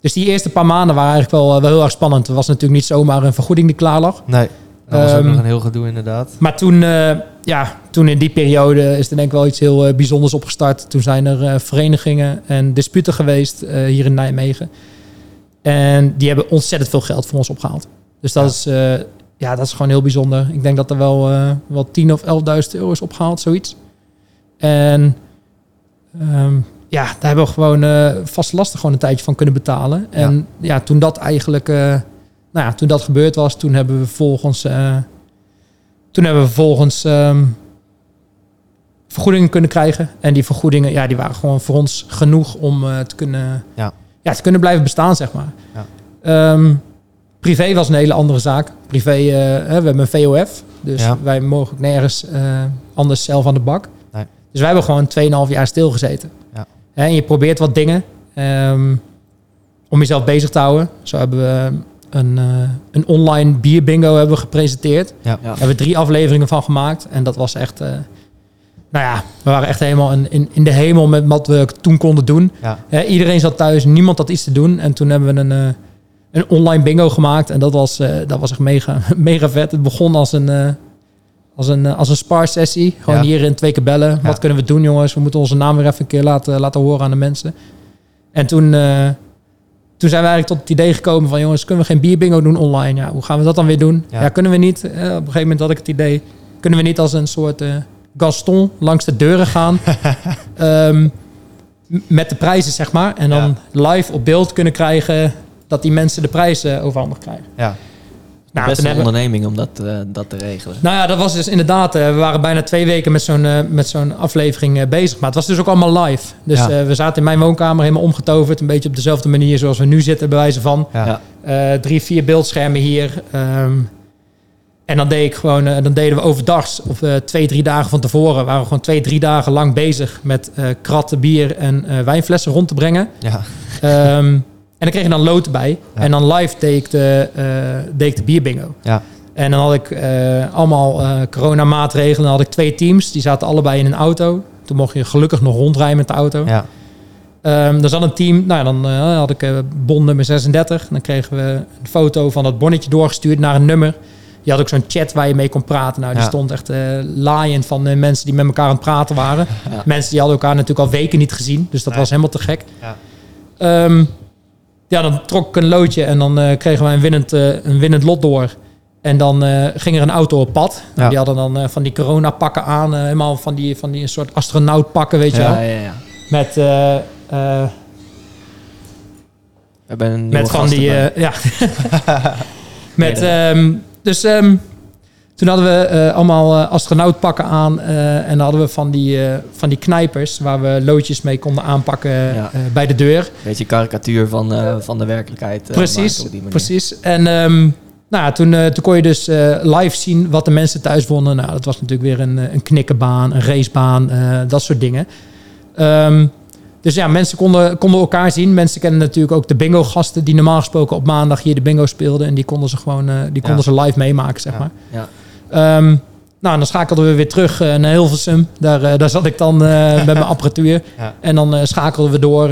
Speaker 1: dus die eerste paar maanden waren eigenlijk wel, eh, wel heel erg spannend. Er was natuurlijk niet zomaar een vergoeding die klaar lag.
Speaker 2: Nee, dat was ook
Speaker 1: Ehm,
Speaker 2: nog een heel gedoe inderdaad.
Speaker 1: Maar toen, eh, ja, toen in die periode is er denk ik wel iets heel eh, bijzonders opgestart. Toen zijn er eh, verenigingen en disputen geweest eh, hier in Nijmegen. En die hebben ontzettend veel geld voor ons opgehaald. Dus dat,
Speaker 2: Ja.
Speaker 1: is, eh, ja, dat is gewoon heel bijzonder. Ik denk dat er wel, eh wel 10 of 11.000 euro is opgehaald, zoiets. En ehm, ja, daar hebben we gewoon eh vaste lasten gewoon een tijdje van kunnen betalen. En ja, toen dat eigenlijk, nou ja, toen dat gebeurd was, toen hebben we vervolgens, eh, toen hebben we vervolgens ehm, vergoedingen kunnen krijgen. En die vergoedingen, ja, die waren gewoon voor ons genoeg om te kunnen,
Speaker 2: Ja.
Speaker 1: Ja, te kunnen blijven bestaan, zeg maar.
Speaker 2: Ja.
Speaker 1: Ehm, privé was een hele andere zaak. Privé, hè, we hebben een VOF. Dus
Speaker 2: Ja.
Speaker 1: wij mogen ook nergens eh, anders zelf aan de bak.
Speaker 2: Nee.
Speaker 1: Dus wij hebben gewoon 2,5 jaar stilgezeten.
Speaker 2: Ja.
Speaker 1: Hè, En je probeert wat dingen ehm, om jezelf bezig te houden. Zo hebben we een, eh, een online bierbingo hebben we gepresenteerd.
Speaker 2: Ja.
Speaker 3: Ja.
Speaker 1: Daar hebben we drie afleveringen van gemaakt. En dat was echt... nou ja, we waren echt helemaal in, in, in de hemel met wat we toen konden doen.
Speaker 2: Ja.
Speaker 1: Iedereen zat thuis, niemand had iets te doen. En toen hebben we een, eh, een online bingo gemaakt. En dat was, eh, dat was echt mega, [laughs] mega vet. Het begon als een, eh, als een, als een spar-sessie. Gewoon
Speaker 2: Ja.
Speaker 1: hierin twee keer bellen.
Speaker 2: Ja.
Speaker 1: Wat kunnen we doen, jongens? We moeten onze naam weer even een keer laten, laten horen aan de mensen. En toen, toen zijn we eigenlijk tot het idee gekomen van... jongens, kunnen we geen bierbingo doen online? Ja, hoe gaan we dat dan weer doen?
Speaker 2: Ja.
Speaker 1: Kunnen we niet? Op een gegeven moment had ik het idee... kunnen we niet als een soort Gaston langs de deuren gaan... [laughs] Ehm, met de prijzen, zeg maar. En dan live op beeld kunnen krijgen... dat die mensen de prijzen overhandigd krijgen.
Speaker 2: Ja.
Speaker 1: Nou,
Speaker 3: Best een onderneming om dat, eh, dat te regelen.
Speaker 1: nou ja, dat was dus inderdaad. eh, we waren bijna twee weken met zo'n eh, met zo'n aflevering bezig. Maar het was dus ook allemaal live. Dus
Speaker 2: Ja.
Speaker 1: eh, we zaten in mijn woonkamer helemaal omgetoverd. Een beetje op dezelfde manier zoals we nu zitten, bij wijze van.
Speaker 2: Ja.
Speaker 1: Eh, drie, vier beeldschermen hier. Ehm, en dan deed ik gewoon, eh, dan deden we overdags of eh, twee, drie dagen van tevoren. Waren we gewoon twee, drie dagen lang bezig met eh, kratten bier en wijnflessen rond te brengen.
Speaker 2: Ja.
Speaker 1: Ehm, en dan kreeg je dan lood bij.
Speaker 2: Ja.
Speaker 1: En dan live deed ik de, deed ik de bierbingo.
Speaker 2: Ja.
Speaker 1: En dan had ik allemaal eh coronamaatregelen. Dan had ik twee teams. Die zaten allebei in een auto. Toen mocht je gelukkig nog rondrijden met de auto.
Speaker 2: Ja.
Speaker 1: Ehm, er zat een team. Nou, dan had ik bon nummer 36. Dan kregen we een foto van dat bonnetje doorgestuurd naar een nummer. Je had ook zo'n chat waar je mee kon praten. Nou, die
Speaker 2: Ja.
Speaker 1: stond echt eh laaiend van eh, mensen die met elkaar aan het praten waren. [laughs]
Speaker 3: Ja.
Speaker 1: Mensen die hadden elkaar natuurlijk al weken niet gezien. Dus dat
Speaker 2: Nee.
Speaker 1: was helemaal te gek.
Speaker 2: Ja.
Speaker 1: Ehm, ja, dan trok ik een loodje en dan eh, kregen wij een winnend, een winnend lot door. En dan ging er een auto op pad. Nou,
Speaker 2: Ja.
Speaker 1: Die hadden dan van die corona-pakken aan. eh, helemaal van die, van die een soort astronautpakken, weet je wel.
Speaker 3: ja, ja.
Speaker 1: Met,
Speaker 3: We hebben een
Speaker 1: met van die... ja. [laughs] [laughs] met, ehm, dus ehm, toen hadden we eh, allemaal eh, astronautpakken aan. eh, en dan hadden we van die, van die knijpers... waar we loodjes mee konden aanpakken
Speaker 3: Ja.
Speaker 1: bij de deur.
Speaker 3: Beetje karikatuur van, van de werkelijkheid.
Speaker 1: Precies, precies. En ehm, nou toen, toen kon je dus live zien wat de mensen thuis wonnen. Nou, dat was natuurlijk weer een, een knikkenbaan, een racebaan, dat soort dingen. Ehm, dus ja, mensen konden, konden elkaar zien. Mensen kennen natuurlijk ook de bingo-gasten die normaal gesproken op maandag hier de bingo speelden. En die konden ze gewoon eh, die konden ze live meemaken, zeg
Speaker 2: Ja.
Speaker 1: maar.
Speaker 3: Ja.
Speaker 1: Ehm, nou, dan schakelden we weer terug eh, naar Hilversum. Daar, eh, daar zat ik dan [laughs] met mijn apparatuur. En dan schakelden we door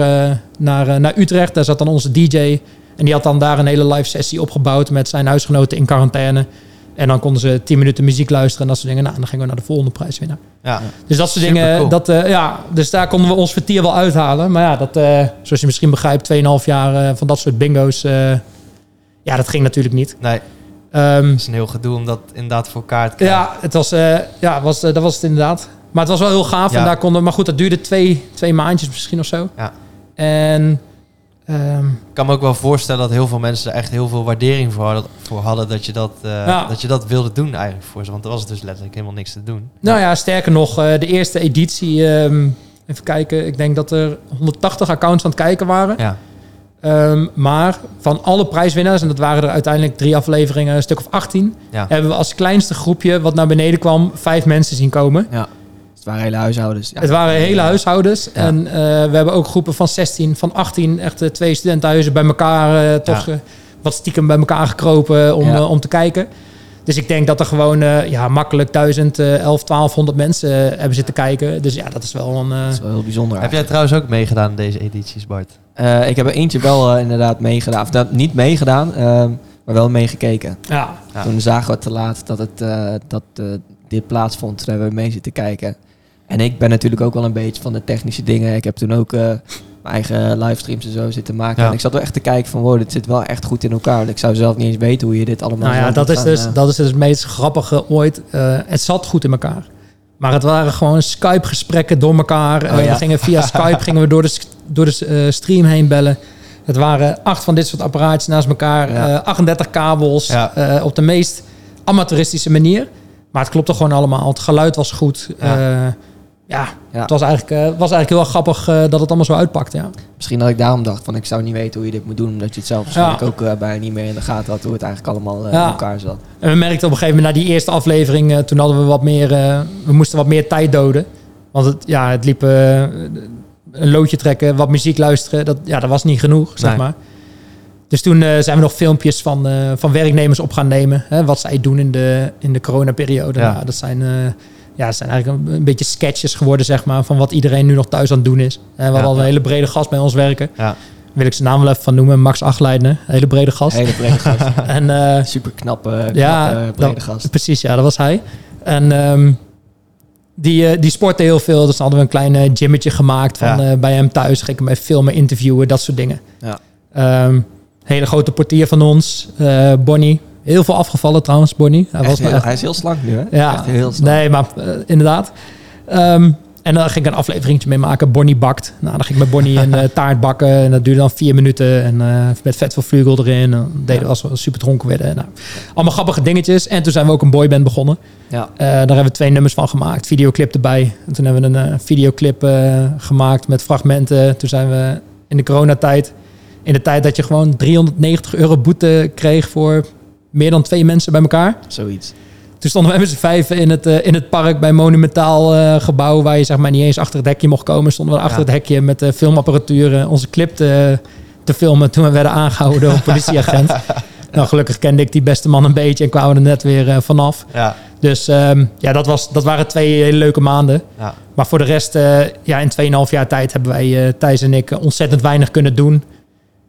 Speaker 1: naar, naar Utrecht. Daar zat dan onze DJ. En die had dan daar een hele live sessie opgebouwd met zijn huisgenoten in quarantaine. En dan konden ze 10 minuten muziek luisteren en dat soort dingen. Nou, en dan gingen we naar de volgende prijswinnaar.
Speaker 2: Ja.
Speaker 1: Dus dat soort dingen, dat, eh, ja, dus daar konden we ons vertier wel uithalen. Maar ja, dat, eh, zoals je misschien begrijpt, 2,5 jaar eh, van dat soort bingo's. ja, dat ging natuurlijk niet.
Speaker 2: Nee, het is een heel gedoe om dat inderdaad voor elkaar te krijgen.
Speaker 1: ja, het was, ja was, dat was het inderdaad. Maar het was wel heel gaaf.
Speaker 2: Ja.
Speaker 1: En daar konden, maar goed, dat duurde twee, twee maandjes misschien of zo.
Speaker 2: Ja.
Speaker 1: En ehm,
Speaker 2: Ik kan me ook wel voorstellen dat heel veel mensen er echt heel veel waardering voor hadden, voor hadden dat, je dat, eh,
Speaker 1: Ja.
Speaker 2: dat je dat wilde doen eigenlijk voor ze. Want er was dus letterlijk helemaal niks te doen.
Speaker 1: nou ja, sterker nog, eh, de eerste editie, ehm, even kijken, ik denk dat er 180 accounts aan het kijken waren.
Speaker 2: Ja,
Speaker 1: Ehm, maar van alle prijswinnaars, en dat waren er uiteindelijk drie afleveringen, een stuk of 18,
Speaker 2: ja.
Speaker 1: hebben we als kleinste groepje wat naar beneden kwam, vijf mensen zien komen.
Speaker 3: Ja. Het waren hele huishoudens. Ja.
Speaker 1: Het waren hele huishoudens.
Speaker 3: Ja.
Speaker 1: En eh, we hebben ook groepen van 16, van 18, echt eh, twee studentenhuizen bij elkaar, eh, toch
Speaker 2: Ja.
Speaker 1: wat stiekem bij elkaar gekropen om,
Speaker 3: Ja.
Speaker 1: om te kijken. Dus ik denk dat er gewoon eh, ja, makkelijk 1000, eh 11, 1200 mensen hebben zitten kijken. Dus ja, dat is wel een... eh,
Speaker 3: Dat is wel heel bijzonder.
Speaker 2: Heb jij trouwens ook meegedaan in deze edities, Bart?
Speaker 3: Eh, ik heb er eentje wel inderdaad meegedaan. Of dat, niet meegedaan, eh, maar wel meegekeken.
Speaker 1: ja,
Speaker 2: Ja.
Speaker 3: Toen zagen we te laat dat, het, eh, dat dit plaatsvond. Toen hebben we mee zitten kijken. En ik ben natuurlijk ook wel een beetje van de technische dingen. Ik heb toen ook eh, mijn eigen livestreams en zo zitten maken.
Speaker 2: Ja.
Speaker 3: En ik zat wel echt te kijken van, wow, dit zit wel echt goed in elkaar. Ik zou zelf niet eens weten hoe je dit allemaal
Speaker 1: nou ja, dat is,
Speaker 3: gaan,
Speaker 1: dus,
Speaker 3: eh,
Speaker 1: dat is dus het meest grappige ooit. Eh, het zat goed in elkaar. Maar het waren gewoon Skype-gesprekken door elkaar.
Speaker 3: Oh, ja.
Speaker 1: we gingen via Skype gingen we door de, door de stream heen bellen. Het waren acht van dit soort apparaatjes naast elkaar.
Speaker 3: Ja.
Speaker 1: eh, 38 kabels. Op de meest amateuristische manier. Maar het klopte gewoon allemaal. Het geluid was goed.
Speaker 2: Ja.
Speaker 1: Ja, het was eigenlijk, eh, was eigenlijk heel erg grappig eh, dat het allemaal zo uitpakte. Ja.
Speaker 3: Misschien dat ik daarom dacht van, ik zou niet weten hoe je dit moet doen. Omdat je het zelf waarschijnlijk ook eh, bijna niet meer in de gaten had. Hoe het eigenlijk allemaal
Speaker 1: Ja.
Speaker 3: in elkaar zat.
Speaker 1: En we merkten op een gegeven moment na die eerste aflevering, eh, toen hadden we wat meer, eh, we moesten wat meer tijd doden. Want het, ja, het liep een loodje trekken, wat muziek luisteren, dat, ja, dat was niet genoeg, zeg
Speaker 2: Nee.
Speaker 1: maar. Dus toen eh, zijn we nog filmpjes van, eh, van werknemers op gaan nemen. Hè, wat zij doen in de, in de coronaperiode.
Speaker 2: Ja.
Speaker 1: Nou, dat zijn, eh, ja, dat zijn eigenlijk een, een beetje sketches geworden, zeg maar, van wat iedereen nu nog thuis aan het doen is. En we hadden al een hele brede gast bij ons werken.
Speaker 2: Ja.
Speaker 1: wil ik zijn naam wel even van noemen, Max Achleidner, hele brede gast.
Speaker 3: Hele brede gast. [laughs]
Speaker 1: En eh,
Speaker 3: Super knappe,
Speaker 1: Ja,
Speaker 3: brede
Speaker 1: dat-
Speaker 3: gast.
Speaker 1: Precies, ja, dat was hij. En ehm, die, eh, die sportte heel veel. Dus dan hadden we een klein eh, gymmetje gemaakt van,
Speaker 2: Ja.
Speaker 1: eh, bij hem thuis. Ging ik hem even filmen, interviewen, dat soort dingen.
Speaker 3: Ja.
Speaker 1: Ehm, hele grote portier van ons, eh, Bonnie. Heel veel afgevallen trouwens, Bonnie. Hij was
Speaker 3: heel-
Speaker 1: echt-
Speaker 3: hij is heel slank nu, hè?
Speaker 1: ja,
Speaker 3: Echt heel slank.
Speaker 1: nee, maar eh, inderdaad. Ehm, en dan ging ik een afleveringetje mee maken. Bonnie bakt. Nou, dan ging ik met Bonnie een eh, [laughs] taart bakken. En dat duurde dan vier minuten. En eh, met vet veel vlugel erin. En deden als we super dronken werden. Nou, allemaal grappige dingetjes. En toen zijn we ook een boyband begonnen.
Speaker 3: Ja.
Speaker 1: Daar hebben we twee nummers van gemaakt. Videoclip erbij. En toen hebben we een videoclip gemaakt met fragmenten. Toen zijn we in de coronatijd... In de tijd dat je gewoon 390 euro boete kreeg voor meer dan twee mensen bij elkaar.
Speaker 3: Zoiets.
Speaker 1: Toen stonden wij met z'n vijven in het, eh, in het park bij Monumentaal eh, gebouw... waar je zeg maar niet eens achter het hekje mocht komen. Stonden we achter
Speaker 2: Ja.
Speaker 1: het hekje met de filmapparatuur onze clip te, te filmen... toen we werden aangehouden door een politieagent. [laughs] nou, gelukkig kende ik die beste man een beetje en kwamen we er net weer vanaf.
Speaker 2: Ja,
Speaker 1: Dus ehm, ja, dat, was, dat waren twee hele leuke maanden.
Speaker 2: ja,
Speaker 1: Maar voor de rest, ja, in 2,5 jaar tijd hebben wij, Thijs en ik, ontzettend weinig kunnen doen.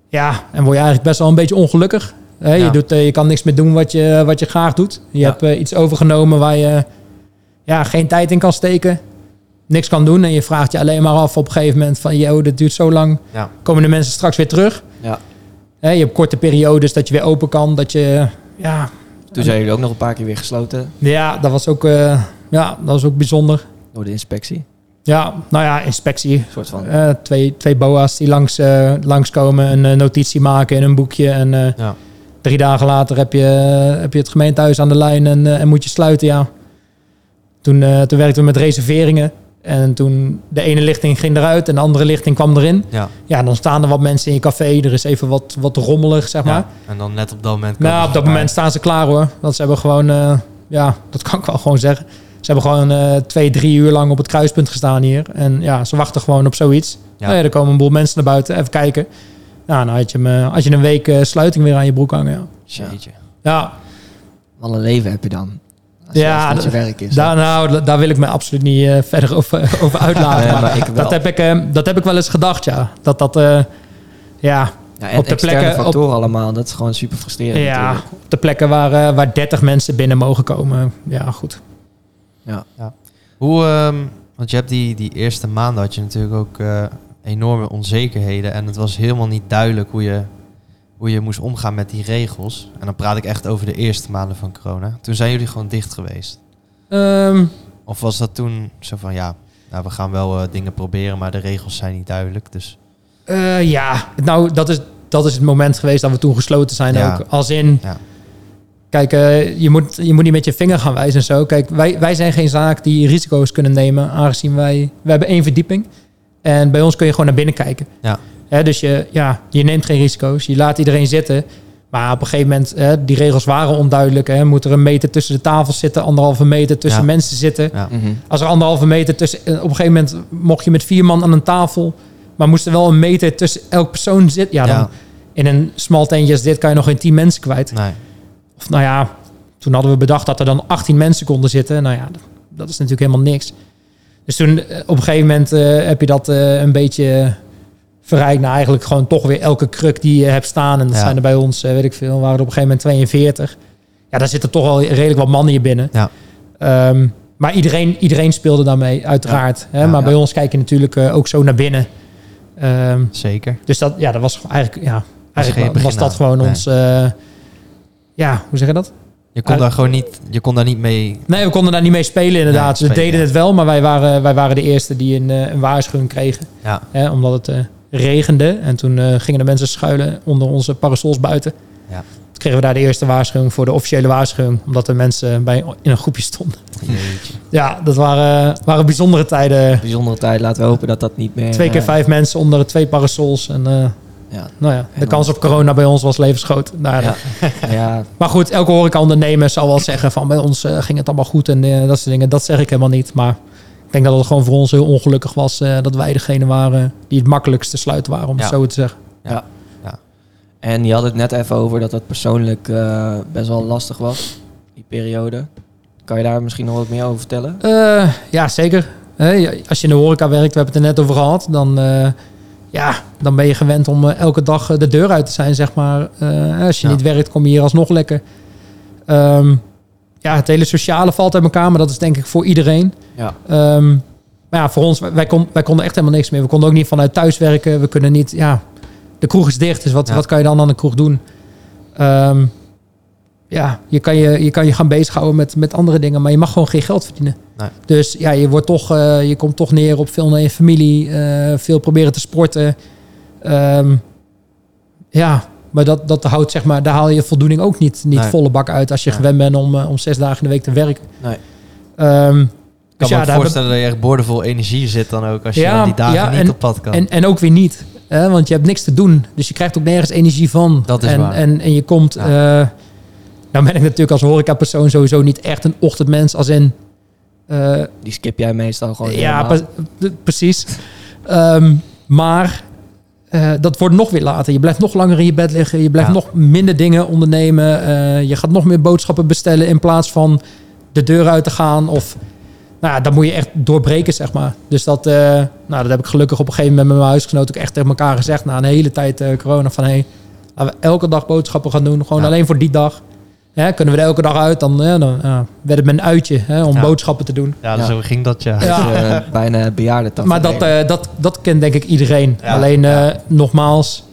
Speaker 1: Ja, en word je eigenlijk best wel een beetje ongelukkig.
Speaker 2: Ja.
Speaker 1: Je, doet, eh, je kan niks meer doen wat je, wat je graag doet. Je
Speaker 3: Ja.
Speaker 1: hebt eh, iets overgenomen waar je ja, geen tijd in kan steken. Niks kan doen. En je vraagt je alleen maar af op een gegeven moment van... Yo, dit duurt zo lang.
Speaker 2: ja.
Speaker 1: Komen de mensen straks weer terug?
Speaker 3: Ja.
Speaker 1: Je hebt korte periodes dat je weer open kan. Dat je, ja,
Speaker 3: Toen zijn jullie ook nog een paar keer weer gesloten
Speaker 1: ja, dat was ook, eh, ja, dat was ook bijzonder.
Speaker 3: door de inspectie.
Speaker 1: Ja, nou ja, inspectie.
Speaker 3: Een soort van.
Speaker 1: Twee, twee boa's die langs, eh, langskomen, een notitie maken in een boekje. En
Speaker 2: Ja.
Speaker 1: Drie dagen later heb je, heb je het gemeentehuis aan de lijn en, eh, en moet je sluiten. Ja. Toen, eh, toen werkten we met reserveringen. En toen de ene lichting ging eruit en de andere lichting kwam erin.
Speaker 2: Ja.
Speaker 1: Ja, dan staan er wat mensen in je café. Er is even wat, wat rommelig, zeg maar.
Speaker 2: ja. En dan net op dat moment...
Speaker 1: Nou, op dat moment staan ze klaar hoor. Want ze hebben gewoon, eh, ja, dat kan ik wel gewoon zeggen. Ze hebben gewoon twee, drie uur lang op het kruispunt gestaan hier. En ja, ze wachten gewoon op zoiets.
Speaker 2: Ja.
Speaker 1: Nou ja, er komen een boel mensen naar buiten, even kijken. Ja, dan had je, hem, eh, had je een week eh, sluiting weer aan je broek hangen. Ja,
Speaker 3: Ja.
Speaker 2: Jeetje.
Speaker 1: ja
Speaker 3: Wat een leven heb je dan. Als je,
Speaker 1: Ja,
Speaker 3: als dat je werk is.
Speaker 1: daar, nou, da- daar wil ik me absoluut niet eh, verder over, [laughs] over uitlaten.
Speaker 3: Nee,
Speaker 1: maar
Speaker 3: maar ik wel.
Speaker 1: dat, heb ik, eh, dat heb ik wel eens gedacht, ja. Dat dat, eh, ja,
Speaker 3: ja, en
Speaker 1: op de plekken- op-
Speaker 3: factoren allemaal. Dat is gewoon super frustrerend
Speaker 1: ja,
Speaker 3: natuurlijk.
Speaker 1: op de plekken waar, waar 30 mensen binnen mogen komen. Ja, goed.
Speaker 3: Ja.
Speaker 2: Hoe, ehm, want je hebt die, die eerste maanden had je natuurlijk ook eh, enorme onzekerheden. En het was helemaal niet duidelijk hoe je, hoe je moest omgaan met die regels. En dan praat ik echt over de eerste maanden van corona. Toen zijn jullie gewoon dicht geweest.
Speaker 1: Ehm,
Speaker 2: Of was dat toen zo van ja, nou, we gaan wel eh, dingen proberen, maar de regels zijn niet duidelijk. Dus
Speaker 1: Eh, ja, nou, dat is, dat is het moment geweest dat we toen gesloten zijn
Speaker 2: Ja.
Speaker 1: ook. Als in,
Speaker 2: Ja.
Speaker 1: kijk, eh, je, moet, je moet niet met je vinger gaan wijzen en zo. Kijk, wij, wij zijn geen zaak die risico's kunnen nemen, aangezien wij, we hebben één verdieping. En bij ons kun je gewoon naar binnen kijken.
Speaker 2: Ja.
Speaker 1: Hè, dus je, ja, je neemt geen risico's, je laat iedereen zitten. Maar op een gegeven moment, hè, die regels waren onduidelijk. Hè, moet er een meter tussen de tafels zitten, anderhalve meter tussen
Speaker 2: Ja.
Speaker 1: mensen zitten.
Speaker 2: ja,
Speaker 3: Mhm.
Speaker 1: Als er anderhalve meter tussen... eh, Op een gegeven moment mocht je met vier man aan een tafel... maar moest er wel een meter tussen elk persoon zitten. Ja, dan
Speaker 2: Ja.
Speaker 1: in een smal tentje als dit kan je nog geen tien mensen kwijt.
Speaker 2: nee.
Speaker 1: Of nou ja, toen hadden we bedacht dat er dan 18 mensen konden zitten. Nou ja, dat, dat is natuurlijk helemaal niks. Dus toen eh, op een gegeven moment eh, heb je dat eh, een beetje verrijkt naar eigenlijk gewoon toch weer elke kruk die je hebt staan. En dat
Speaker 2: Ja.
Speaker 1: zijn er bij ons, weet ik veel, waren er op een gegeven moment 42. Ja, daar zitten toch wel redelijk wat mannen hier binnen.
Speaker 2: Ja.
Speaker 1: Ehm, maar iedereen, iedereen speelde daarmee, uiteraard. Hè? Maar bij ons kijk je natuurlijk ook zo naar binnen. Ehm,
Speaker 2: Zeker.
Speaker 1: dus dat, ja, dat was eigenlijk, ja, eigenlijk was dat gewoon
Speaker 2: Nee.
Speaker 1: ons, ja, hoe zeg je dat?
Speaker 2: Je kon
Speaker 1: Uit-
Speaker 2: daar gewoon niet, je kon daar niet mee.
Speaker 1: Nee, we konden daar niet mee spelen inderdaad. Ze deden
Speaker 2: ja.
Speaker 1: het wel, maar wij waren, wij waren de eerste die een, eh, een waarschuwing kregen.
Speaker 2: Ja,
Speaker 1: Hè, omdat het eh, regende. En toen eh, gingen de mensen schuilen onder onze parasols buiten.
Speaker 2: Ja.
Speaker 1: Toen kregen we daar de eerste waarschuwing voor de officiële waarschuwing. Omdat de mensen bij, in een groepje stonden.
Speaker 2: jeetje. [laughs]
Speaker 1: Ja, dat waren, waren bijzondere tijden.
Speaker 3: Bijzondere tijd. Laten we hopen dat dat niet meer...
Speaker 1: Twee keer vijf mensen onder twee parasols. En eh,
Speaker 3: Ja.
Speaker 1: nou ja, de kans op corona bij ons was levensgroot. Nou,
Speaker 3: Ja. [laughs] ja,
Speaker 1: Maar goed, elke horecaondernemer zal wel zeggen van bij ons eh, ging het allemaal goed en eh, dat soort dingen. Dat zeg ik helemaal niet. Maar ik denk dat het gewoon voor ons heel ongelukkig was eh, dat wij degene waren die het makkelijkst te sluiten waren, om
Speaker 2: Ja.
Speaker 1: het zo te zeggen.
Speaker 3: En je had het net even over dat dat persoonlijk best wel lastig was, die periode. Kan je daar misschien nog wat meer over vertellen?
Speaker 1: Ja, zeker. Als je in de horeca werkt, we hebben het er net over gehad, dan ja, dan ben je gewend om eh, elke dag eh, de deur uit te zijn, zeg maar. Eh, als je
Speaker 2: Ja.
Speaker 1: niet werkt, kom je hier alsnog lekker. Ehm, ja, het hele sociale valt uit elkaar, maar dat is denk ik voor iedereen.
Speaker 3: Ja.
Speaker 1: Ehm, maar ja, voor ons, wij, kon, wij konden echt helemaal niks meer. We konden ook niet vanuit thuis werken. We kunnen niet, ja, de kroeg is dicht, dus wat,
Speaker 2: Ja.
Speaker 1: wat kan je dan aan de kroeg doen? Ehm, ja, je kan je, je kan je gaan bezighouden met, met andere dingen, maar je mag gewoon geen geld verdienen.
Speaker 2: Nee.
Speaker 1: Dus ja, je, wordt toch, eh, je komt toch neer op veel naar je familie, eh, veel proberen te sporten. Ehm, ja, maar dat, dat houdt, zeg maar, daar haal je voldoening ook niet, niet
Speaker 2: Nee.
Speaker 1: volle bak uit als je
Speaker 2: Nee.
Speaker 1: gewend bent om, eh, om zes dagen in de week te werken.
Speaker 3: Nee.
Speaker 1: Ehm,
Speaker 2: Ik
Speaker 1: dus
Speaker 2: kan me ook
Speaker 1: daar hebben-
Speaker 2: voorstellen dat je echt boordevol energie zit dan ook als je
Speaker 1: Ja,
Speaker 2: die dagen
Speaker 1: ja,
Speaker 2: niet op pad kan.
Speaker 1: En, en ook weer niet. Hè? Want je hebt niks te doen. Dus je krijgt ook nergens energie van.
Speaker 2: Dat is
Speaker 1: en,
Speaker 2: waar.
Speaker 1: En, en je komt...
Speaker 2: Ja.
Speaker 1: Nou ben ik natuurlijk als horecapersoon sowieso niet echt een ochtendmens. Als in... eh,
Speaker 3: Die skip jij meestal gewoon
Speaker 1: ja, pre- precies. Ehm, maar eh, dat wordt nog weer later. Je blijft nog langer in je bed liggen. Je blijft
Speaker 2: Ja.
Speaker 1: nog minder dingen ondernemen. Eh, je gaat nog meer boodschappen bestellen in plaats van de deur uit te gaan. Of nou ja, dan moet je echt doorbreken, zeg maar. Dus dat, nou, dat heb ik gelukkig op een gegeven moment met mijn huisgenoot ook echt tegen elkaar gezegd. Na een hele tijd corona van hey, laten we elke dag boodschappen gaan doen. Gewoon
Speaker 2: Ja.
Speaker 1: alleen voor die dag. Ja, kunnen we er elke dag uit, dan, ja, dan ja, werd het mijn uitje hè, om
Speaker 2: Ja.
Speaker 1: boodschappen te doen.
Speaker 2: ja,
Speaker 3: Ja.
Speaker 2: zo ging dat ja.
Speaker 1: Ja.
Speaker 3: Dus, eh, bijna bejaarden.
Speaker 1: Maar dat, eh, dat, dat kent denk ik iedereen.
Speaker 2: Ja.
Speaker 1: Alleen eh,
Speaker 2: Ja.
Speaker 1: nogmaals,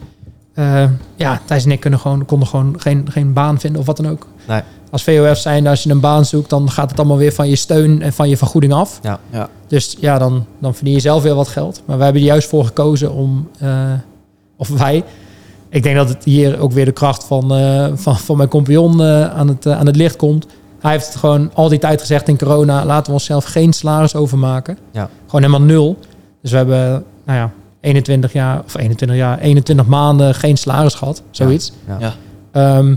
Speaker 1: eh, ja, Thijs en ik kunnen gewoon, konden gewoon geen, geen baan vinden of wat dan ook.
Speaker 2: Nee.
Speaker 1: Als VOF zijn, als je een baan zoekt, dan gaat het allemaal weer van je steun en van je vergoeding af.
Speaker 2: Ja.
Speaker 3: Ja.
Speaker 1: Dus ja, dan, dan verdien je zelf weer wat geld. Maar wij hebben er juist voor gekozen om, eh, of wij, ik denk dat het hier ook weer de kracht van, eh, van, van mijn compagnon eh, aan, het, eh, aan het licht komt. Hij heeft het gewoon al die tijd gezegd in corona, laten we onszelf geen salaris overmaken.
Speaker 2: Ja.
Speaker 1: Gewoon helemaal nul. Dus we hebben, nou ja, 21 jaar, of 21 jaar, 21 maanden geen salaris gehad. Zoiets.
Speaker 2: Ja.
Speaker 3: Ja.
Speaker 1: Ehm,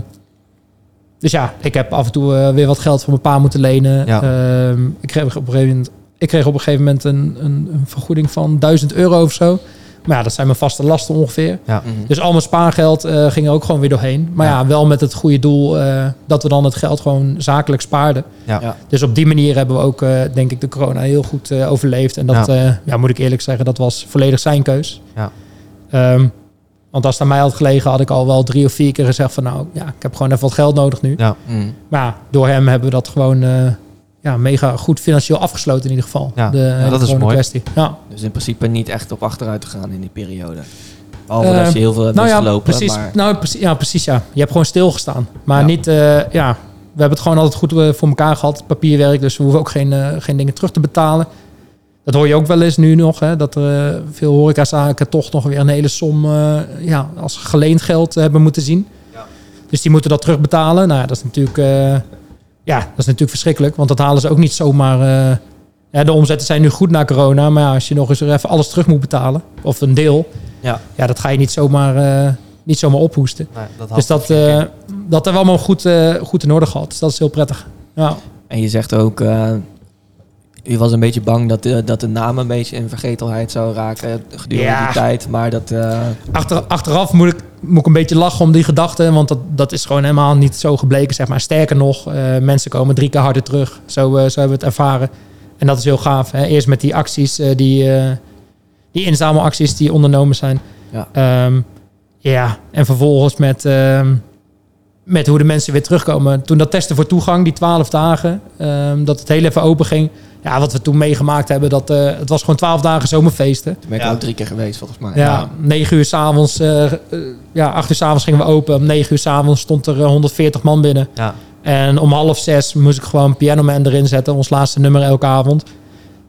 Speaker 1: dus ja, ik heb af en toe weer wat geld van mijn pa moeten lenen.
Speaker 2: Ja.
Speaker 1: Ehm, ik, kreeg op een gegeven moment, ik kreeg op een gegeven moment een, een, een vergoeding van 1000 euro of zo. Maar ja, dat zijn mijn vaste lasten ongeveer.
Speaker 3: Mhm.
Speaker 1: Dus al mijn spaargeld eh, ging er ook gewoon weer doorheen. Maar ja,
Speaker 2: Ja.
Speaker 1: wel met het goede doel eh, dat we dan het geld gewoon zakelijk spaarden.
Speaker 2: Ja.
Speaker 3: Ja.
Speaker 1: Dus op die manier hebben we ook, eh, denk ik, de corona heel goed eh, overleefd. En dat, ja. ja, moet ik eerlijk zeggen, dat was volledig zijn keus.
Speaker 2: Ja.
Speaker 1: Ehm, want als het aan mij had gelegen, had ik al wel drie of vier keer gezegd van... nou, ja, ik heb gewoon even wat geld nodig nu.
Speaker 2: Ja.
Speaker 3: Mhm.
Speaker 1: Maar ja, door hem hebben we dat gewoon eh, ja, mega goed financieel afgesloten in ieder geval.
Speaker 2: Ja,
Speaker 1: de,
Speaker 2: ja,
Speaker 1: hele
Speaker 2: dat is mooi.
Speaker 1: kwestie. Ja.
Speaker 3: Dus in principe niet echt op achteruit te gaan in die periode. Behalve
Speaker 1: Eh,
Speaker 3: dat je heel veel hebt
Speaker 1: nou ja, precies,
Speaker 3: Maar,
Speaker 1: nou, precies, ja, precies. Ja. Je hebt gewoon stilgestaan. Maar
Speaker 3: Ja.
Speaker 1: niet, eh, ja, we hebben het gewoon altijd goed eh, voor elkaar gehad. Papierwerk, dus we hoeven ook geen, eh, geen dingen terug te betalen. Dat hoor je ook wel eens nu nog, hè, dat er eh, veel horecazaken toch nog weer een hele som eh, ja, als geleend geld hebben moeten zien.
Speaker 2: Ja.
Speaker 1: Dus die moeten dat terugbetalen. Nou ja, dat is natuurlijk, eh, ja, dat is natuurlijk verschrikkelijk, want dat halen ze ook niet zomaar. eh, ja, de omzetten zijn nu goed na corona, maar ja, als je nog eens er even alles terug moet betalen, of een deel,
Speaker 3: Ja.
Speaker 1: ja, dat ga je niet zomaar, eh, niet zomaar ophoesten.
Speaker 2: Nee, dat
Speaker 1: Dus dat, eh, dat hebben we allemaal goed, goed in orde gehad. Dus dat is heel prettig. Ja,
Speaker 3: En je zegt ook, eh je was een beetje bang dat de, dat de naam een beetje in vergetelheid zou raken gedurende
Speaker 1: Ja.
Speaker 3: die tijd. Maar dat, eh,
Speaker 1: Achter, achteraf moet ik, moet ik een beetje lachen om die gedachte. Want dat, dat is gewoon helemaal niet zo gebleken. Zeg maar. Sterker nog, eh, mensen komen drie keer harder terug. Zo, eh, zo hebben we het ervaren. En dat is heel gaaf. Hè. Eerst met die acties, eh, die, eh, die inzamelacties die ondernomen zijn.
Speaker 3: Ja.
Speaker 1: Ehm, ja, en vervolgens met, ehm, met hoe de mensen weer terugkomen. Toen dat testen voor toegang, die twaalf dagen, ehm, dat het heel even open ging. Ja, wat we toen meegemaakt hebben, dat, eh, het was gewoon twaalf dagen zomerfeesten.
Speaker 3: toen ben ik
Speaker 2: Ja.
Speaker 3: ook drie keer geweest volgens mij.
Speaker 1: Ja, negen uur s'avonds, eh, ja, acht uur s'avonds gingen we open. Om negen uur s'avonds stond er eh, 140 man binnen.
Speaker 2: Ja.
Speaker 1: En om half zes moest ik gewoon Piano Man erin zetten. Ons laatste nummer elke avond.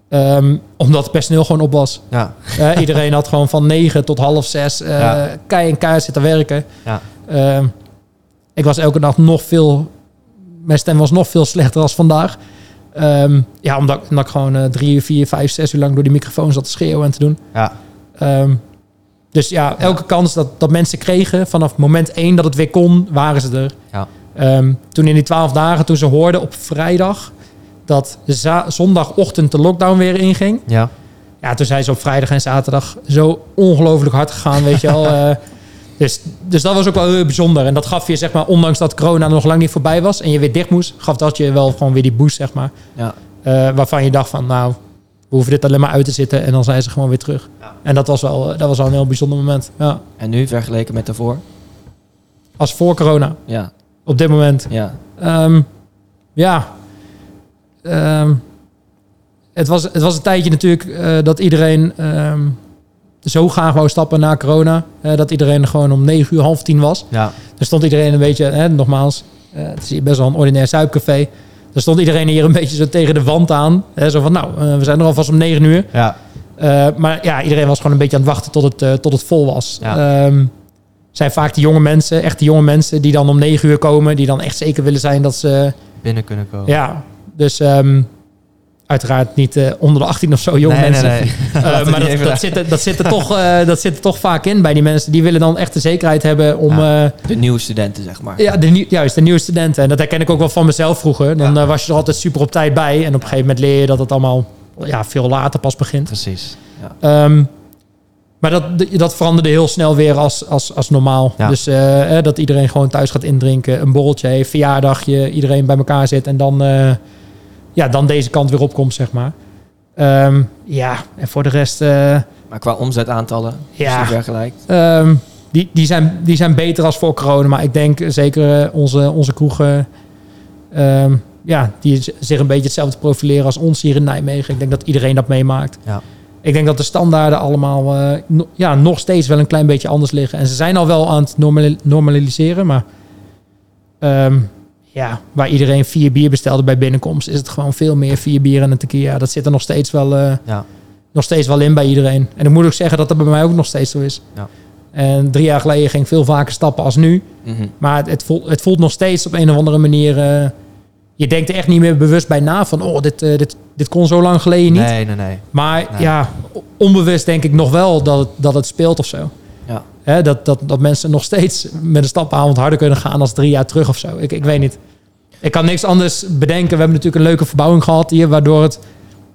Speaker 1: Ehm, omdat het personeel gewoon op was.
Speaker 2: Ja.
Speaker 1: Eh, iedereen had gewoon van negen tot half zes uh,
Speaker 2: Ja.
Speaker 1: kei en keihard zitten werken.
Speaker 2: Ja.
Speaker 1: Ehm, ik was elke dag nog veel... Mijn stem was nog veel slechter als vandaag. Ehm, ja, omdat, omdat ik gewoon eh, drie, vier, vijf, zes uur lang door die microfoon zat te schreeuwen en te doen.
Speaker 2: Ja.
Speaker 1: Ehm, dus ja, elke kans dat, dat mensen kregen, vanaf moment één dat het weer kon, waren ze er.
Speaker 2: Ja.
Speaker 1: Ehm, toen in die twaalf dagen, toen ze hoorden op vrijdag dat zondagochtend de lockdown weer inging.
Speaker 2: Ja.
Speaker 1: Ja, toen zijn ze op vrijdag en zaterdag zo ongelooflijk hard gegaan, weet je wel. [laughs] Eh, dus, dus dat was ook wel heel bijzonder. En dat gaf je, zeg maar, ondanks dat corona nog lang niet voorbij was en je weer dicht moest, gaf dat je wel gewoon weer die boost, zeg maar.
Speaker 3: Ja.
Speaker 1: Eh, waarvan je dacht van, nou, we hoeven dit alleen maar uit te zitten en dan zijn ze gewoon weer terug.
Speaker 2: Ja.
Speaker 1: En dat was wel, dat was wel een heel bijzonder moment. Ja.
Speaker 3: En nu vergeleken met daarvoor?
Speaker 1: Als voor corona,
Speaker 3: Ja,
Speaker 1: op dit moment.
Speaker 3: ja.
Speaker 1: Ehm, ja. Ehm, het, was, het was een tijdje natuurlijk eh, dat iedereen ehm, zo graag wou stappen na corona. eh, dat iedereen er gewoon om negen uur, half tien was.
Speaker 2: Ja,
Speaker 1: Er stond iedereen een beetje, hè, nogmaals, eh, het is hier best wel een ordinair zuipcafé. Er stond iedereen hier een beetje zo tegen de wand aan. Hè, zo van, nou, eh, we zijn er alvast om negen uur.
Speaker 2: ja,
Speaker 1: Eh, maar ja, iedereen was gewoon een beetje aan het wachten tot het, eh, tot het vol was.
Speaker 2: Ja.
Speaker 1: Ehm, zijn vaak de jonge mensen, echt de jonge mensen die dan om negen uur komen. Die dan echt zeker willen zijn dat ze...
Speaker 2: binnen kunnen komen.
Speaker 1: Ja, dus ehm, uiteraard niet eh, onder de 18 of zo jonge
Speaker 2: nee,
Speaker 1: mensen.
Speaker 2: nee, nee. [laughs]
Speaker 1: Eh, maar dat, zit, er- dat, zit er toch, eh, dat zit er toch vaak in bij die mensen. Die willen dan echt de zekerheid hebben om...
Speaker 2: Ja.
Speaker 3: De nieuwe studenten, zeg maar.
Speaker 1: ja, de, juist, de nieuwe studenten. En dat herken ik ook wel van mezelf vroeger. Dan
Speaker 2: Ja.
Speaker 1: was je er altijd super op tijd bij. En op een gegeven moment leer je dat het allemaal ja, veel later pas begint.
Speaker 2: Precies.
Speaker 1: Ehm, maar dat, dat veranderde heel snel weer als, als, als normaal.
Speaker 2: Ja.
Speaker 1: Dus dat iedereen gewoon thuis gaat indrinken. Een borreltje heeft, verjaardagje. Iedereen bij elkaar zit. En dan, ja, dan deze kant weer opkomt, zeg maar. Ehm, ja, en voor de rest... eh,
Speaker 3: Maar qua omzetaantallen, als je
Speaker 1: Ja.
Speaker 3: vergelijkt.
Speaker 1: Ehm, die, die, zijn, die zijn beter als voor corona. Maar ik denk zeker eh, onze, onze kroegen... ehm, ja, die zich een beetje hetzelfde profileren als ons hier in Nijmegen. Ik denk dat iedereen dat meemaakt.
Speaker 2: Ja.
Speaker 1: Ik denk dat de standaarden allemaal eh, no- ja, nog steeds wel een klein beetje anders liggen. En ze zijn al wel aan het normali- normaliseren. Maar ehm, ja, waar iedereen vier bier bestelde bij binnenkomst... is het gewoon veel meer vier bier en een tequila. Dat zit er nog steeds wel... eh,
Speaker 2: Ja.
Speaker 1: nog steeds wel in bij iedereen. En ik moet ook zeggen dat dat bij mij ook nog steeds zo is.
Speaker 2: Ja.
Speaker 1: En drie jaar geleden ging ik veel vaker stappen als nu.
Speaker 3: Mhm.
Speaker 1: Maar het, het, voelt, het voelt nog steeds op een of andere manier... eh, je denkt er echt niet meer bewust bij na van... oh, dit, eh, dit, dit kon zo lang geleden niet.
Speaker 2: Nee, nee, nee.
Speaker 1: Maar
Speaker 2: Nee.
Speaker 1: ja, onbewust denk ik nog wel dat het, dat het speelt of zo. Hè, dat, dat, dat mensen nog steeds met een stapavond harder kunnen gaan als drie jaar terug of zo. Ik, ik weet niet. Ik kan niks anders bedenken. We hebben natuurlijk een leuke verbouwing gehad hier, waardoor het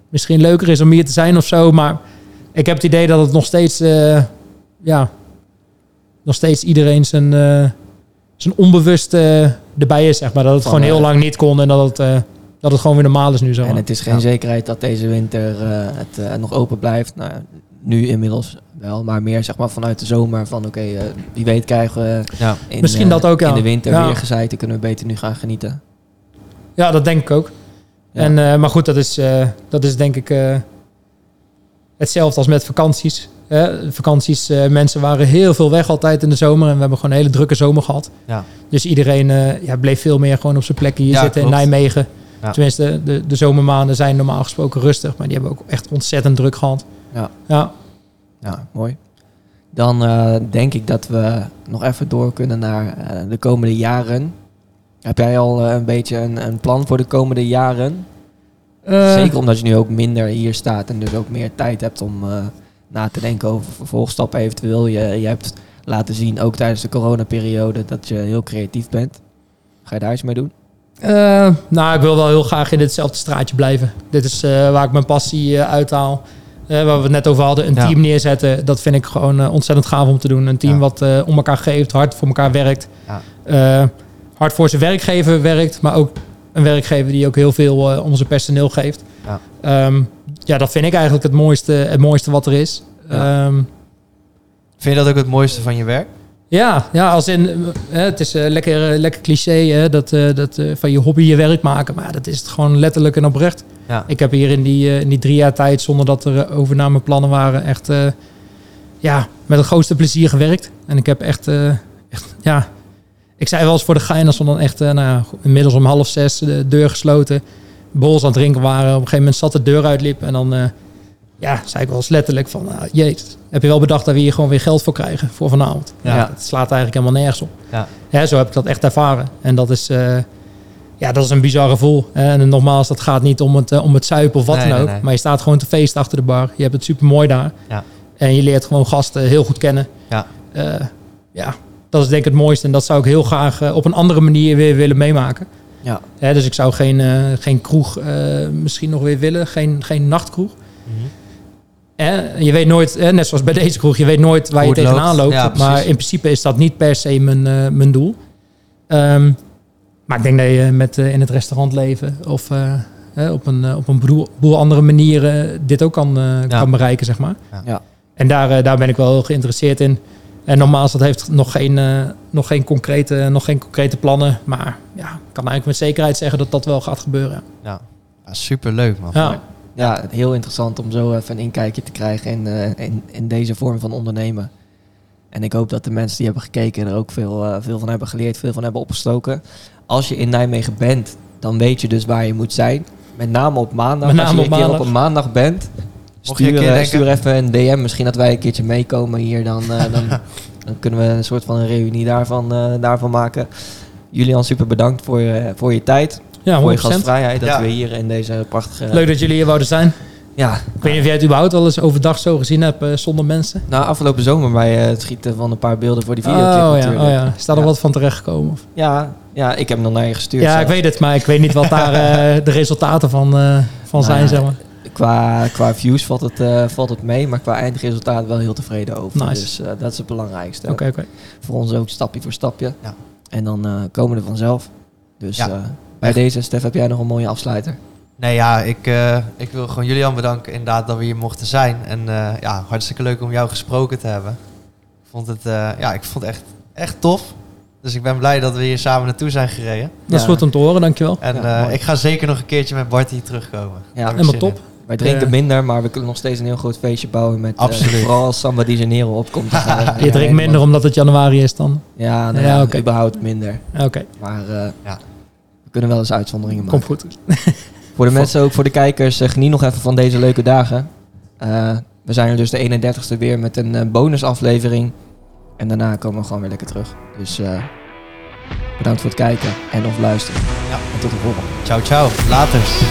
Speaker 1: misschien leuker is om hier te zijn of zo. Maar ik heb het idee dat het nog steeds, eh, ja, nog steeds iedereen zijn, eh, zijn onbewust eh, erbij is, zeg maar. Dat het
Speaker 3: Van,
Speaker 1: gewoon heel lang niet kon en dat het, dat het gewoon weer normaal is nu zo.
Speaker 3: En het is geen
Speaker 2: Ja.
Speaker 3: zekerheid dat deze winter het nog open blijft. Nou, nu inmiddels wel, maar meer zeg maar vanuit de zomer van oké, eh, wie weet krijgen we
Speaker 2: Ja.
Speaker 3: in,
Speaker 1: Misschien
Speaker 3: eh,
Speaker 1: dat ook, ja.
Speaker 3: in de winter
Speaker 1: Ja.
Speaker 3: weer gezeiken, kunnen we beter nu gaan genieten.
Speaker 1: Ja, dat denk ik ook.
Speaker 3: Ja.
Speaker 1: En, eh, maar goed, dat is, eh, dat is denk ik eh, hetzelfde als met vakanties. Hè? vakanties, eh, mensen waren heel veel weg altijd in de zomer. En we hebben gewoon een hele drukke zomer gehad.
Speaker 2: Ja.
Speaker 1: Dus iedereen eh, ja, bleef veel meer gewoon op zijn plekken hier
Speaker 2: Ja,
Speaker 1: zitten
Speaker 2: klopt.
Speaker 1: in Nijmegen.
Speaker 2: Ja.
Speaker 1: Tenminste, de, de zomermaanden zijn normaal gesproken rustig. Maar die hebben ook echt ontzettend druk gehad.
Speaker 3: Ja.
Speaker 1: Ja,
Speaker 3: Ja, mooi. Dan eh, denk ik dat we nog even door kunnen naar eh, de komende jaren. Heb jij al eh, een beetje een, een plan voor de komende jaren? Zeker omdat je nu ook minder hier staat en dus ook meer tijd hebt om na te denken over vervolgstappen eventueel. Je, je hebt laten zien, ook tijdens de coronaperiode, dat je heel creatief bent. Ga je daar iets mee doen?
Speaker 1: Nou, ik wil wel heel graag in ditzelfde straatje blijven. Dit is waar ik mijn passie uithaal. Eh, waar we het net over hadden, een team neerzetten. Dat vind ik gewoon eh, ontzettend gaaf om te doen. Een team wat eh, om elkaar geeft, hard voor elkaar werkt.
Speaker 2: Ja.
Speaker 1: Hard voor zijn werkgever werkt, maar ook een werkgever die ook heel veel eh, om zijn personeel geeft.
Speaker 2: Ja.
Speaker 1: Ehm, ja, dat vind ik eigenlijk het mooiste, het mooiste wat er is.
Speaker 2: Ja.
Speaker 1: Ehm,
Speaker 2: Vind je dat ook het mooiste van je werk?
Speaker 1: ja, ja, als in, het is lekker, lekker cliché hè, dat, dat van je hobby je werk maken. Maar dat is het gewoon letterlijk en oprecht.
Speaker 2: Ja.
Speaker 1: Ik heb hier in die, eh, in die drie jaar tijd, zonder dat er eh, overnameplannen waren, echt eh, ja, met het grootste plezier gewerkt. En ik heb echt, echt ja, ik zei wel eens voor de gein, als we dan echt, nou ja, inmiddels om half zes de deur gesloten, bols aan het drinken waren. Op een gegeven moment zat de deur uitliep en dan, ja, zei ik wel eens letterlijk van, uh, jeet, heb je wel bedacht dat we hier gewoon weer geld voor krijgen voor vanavond?
Speaker 2: Ja.
Speaker 1: Ja. Het slaat eigenlijk helemaal nergens op.
Speaker 2: Ja.
Speaker 1: Hè, zo heb ik dat echt ervaren. En dat is, ja, dat is een bizar gevoel. En nogmaals, dat gaat niet om het, eh, om het zuipen of wat
Speaker 2: Nee,
Speaker 1: dan ook.
Speaker 2: nee.
Speaker 1: Maar je staat gewoon te feesten achter de bar. Je hebt het super mooi daar.
Speaker 2: Ja.
Speaker 1: En je leert gewoon gasten heel goed kennen.
Speaker 2: Ja.
Speaker 1: Eh, ja, dat is denk ik het mooiste. En dat zou ik heel graag eh, op een andere manier weer willen meemaken.
Speaker 3: Ja.
Speaker 1: Hè, dus ik zou geen, geen kroeg misschien nog weer willen. Geen, geen nachtkroeg. Hè, je weet nooit, hè, net zoals bij deze kroeg, je weet nooit waar je tegenaan
Speaker 2: loopt.
Speaker 1: loopt.
Speaker 2: Ja,
Speaker 1: maar in principe is dat niet per se mijn, mijn doel. Ehm, maar ik denk dat je met eh, in het restaurant leven of, eh, hè, op een, eh, op een boel, boel andere manieren dit ook kan, eh, kan bereiken, zeg maar.
Speaker 2: Ja.
Speaker 3: Ja.
Speaker 1: En daar, daar ben ik wel heel geïnteresseerd in. En nogmaals, dat heeft nog geen, eh, nog geen, concrete, nog geen concrete plannen. Maar ja, ik kan eigenlijk met zekerheid zeggen dat dat wel gaat gebeuren.
Speaker 2: Ja, super leuk man.
Speaker 1: Ja,
Speaker 3: Ja, heel interessant om zo even een inkijkje te krijgen in, eh, in, in deze vorm van ondernemen. En ik hoop dat de mensen die hebben gekeken er ook veel, veel van hebben geleerd, veel van hebben opgestoken. Als je in Nijmegen bent, dan weet je dus waar je moet zijn. Met name op maandag.
Speaker 1: Met name
Speaker 3: Als je
Speaker 1: op
Speaker 3: een keer
Speaker 1: maandag.
Speaker 3: op een maandag bent,
Speaker 2: een
Speaker 3: stuur,
Speaker 2: keer
Speaker 3: eh, stuur even een DM. Misschien dat wij een keertje meekomen hier. Dan, eh, dan, [laughs] dan kunnen we een soort van een reunie daarvan, eh, daarvan maken. Julian, super bedankt voor je, voor je tijd.
Speaker 1: ja
Speaker 3: voor je
Speaker 1: 100%.
Speaker 3: gastvrijheid. Dat
Speaker 2: Ja.
Speaker 3: we hier in deze prachtige...
Speaker 1: Leuk dat jullie hier wouden zijn.
Speaker 3: Ja,
Speaker 1: Ik weet niet of jij het überhaupt wel eens overdag zo gezien hebt eh, zonder mensen.
Speaker 3: Nou, afgelopen zomer bij eh, het schieten van een paar beelden voor die videoclip
Speaker 1: oh, ja,
Speaker 3: natuurlijk.
Speaker 1: oh ja, is daar
Speaker 3: Ja.
Speaker 1: nog wat van terechtgekomen? Of?
Speaker 3: Ja, ja, ik heb hem nog naar je gestuurd.
Speaker 1: Ja,
Speaker 3: zelf.
Speaker 1: ik weet het, maar ik weet niet wat daar eh, [laughs] de resultaten van, van
Speaker 3: Nou
Speaker 1: zijn, zeg maar.
Speaker 3: Qua, qua views valt het, valt het mee, maar qua eindresultaat wel heel tevreden over.
Speaker 1: Nice.
Speaker 3: Dus dat is het belangrijkste.
Speaker 1: Oké, oké.
Speaker 3: Voor ons ook stapje voor stapje.
Speaker 2: Ja.
Speaker 3: En dan komen we er vanzelf. Dus bij deze, Stef, heb jij nog een mooie afsluiter?
Speaker 2: Nee, ja, ik, eh, ik wil gewoon Julian bedanken inderdaad dat we hier mochten zijn. En eh, ja, hartstikke leuk om jou gesproken te hebben. Ik vond het, eh, ja, ik vond het echt, echt tof. Dus ik ben blij dat we hier samen naartoe zijn gereden.
Speaker 1: Dat is
Speaker 3: Ja.
Speaker 1: goed om te horen, dankjewel.
Speaker 2: En
Speaker 3: Ja,
Speaker 2: eh, ik ga zeker nog een keertje met Bart hier terugkomen.
Speaker 3: Ja,
Speaker 1: Helemaal top.
Speaker 2: in.
Speaker 3: Wij drinken minder, maar we kunnen nog steeds een heel groot feestje bouwen met eh,
Speaker 2: Absoluut.
Speaker 3: vooral als Samba di Janeiro opkomt. [laughs]
Speaker 1: Je
Speaker 3: ja,
Speaker 1: drinkt minder omdat het januari is dan.
Speaker 3: Ja, nou
Speaker 1: Ja,
Speaker 3: überhaupt minder.
Speaker 1: Oké,
Speaker 3: Maar eh,
Speaker 2: Ja.
Speaker 3: we kunnen wel eens uitzonderingen maken.
Speaker 1: komt goed. [laughs]
Speaker 3: Voor de mensen, ook voor de kijkers, eh, geniet nog even van deze leuke dagen. Eh, we zijn er dus de 31ste weer met een eh, bonusaflevering. En daarna komen we gewoon weer lekker terug. Dus bedankt voor het kijken en of luisteren.
Speaker 2: Ja.
Speaker 3: En tot de volgende.
Speaker 2: Ciao, ciao. Laters.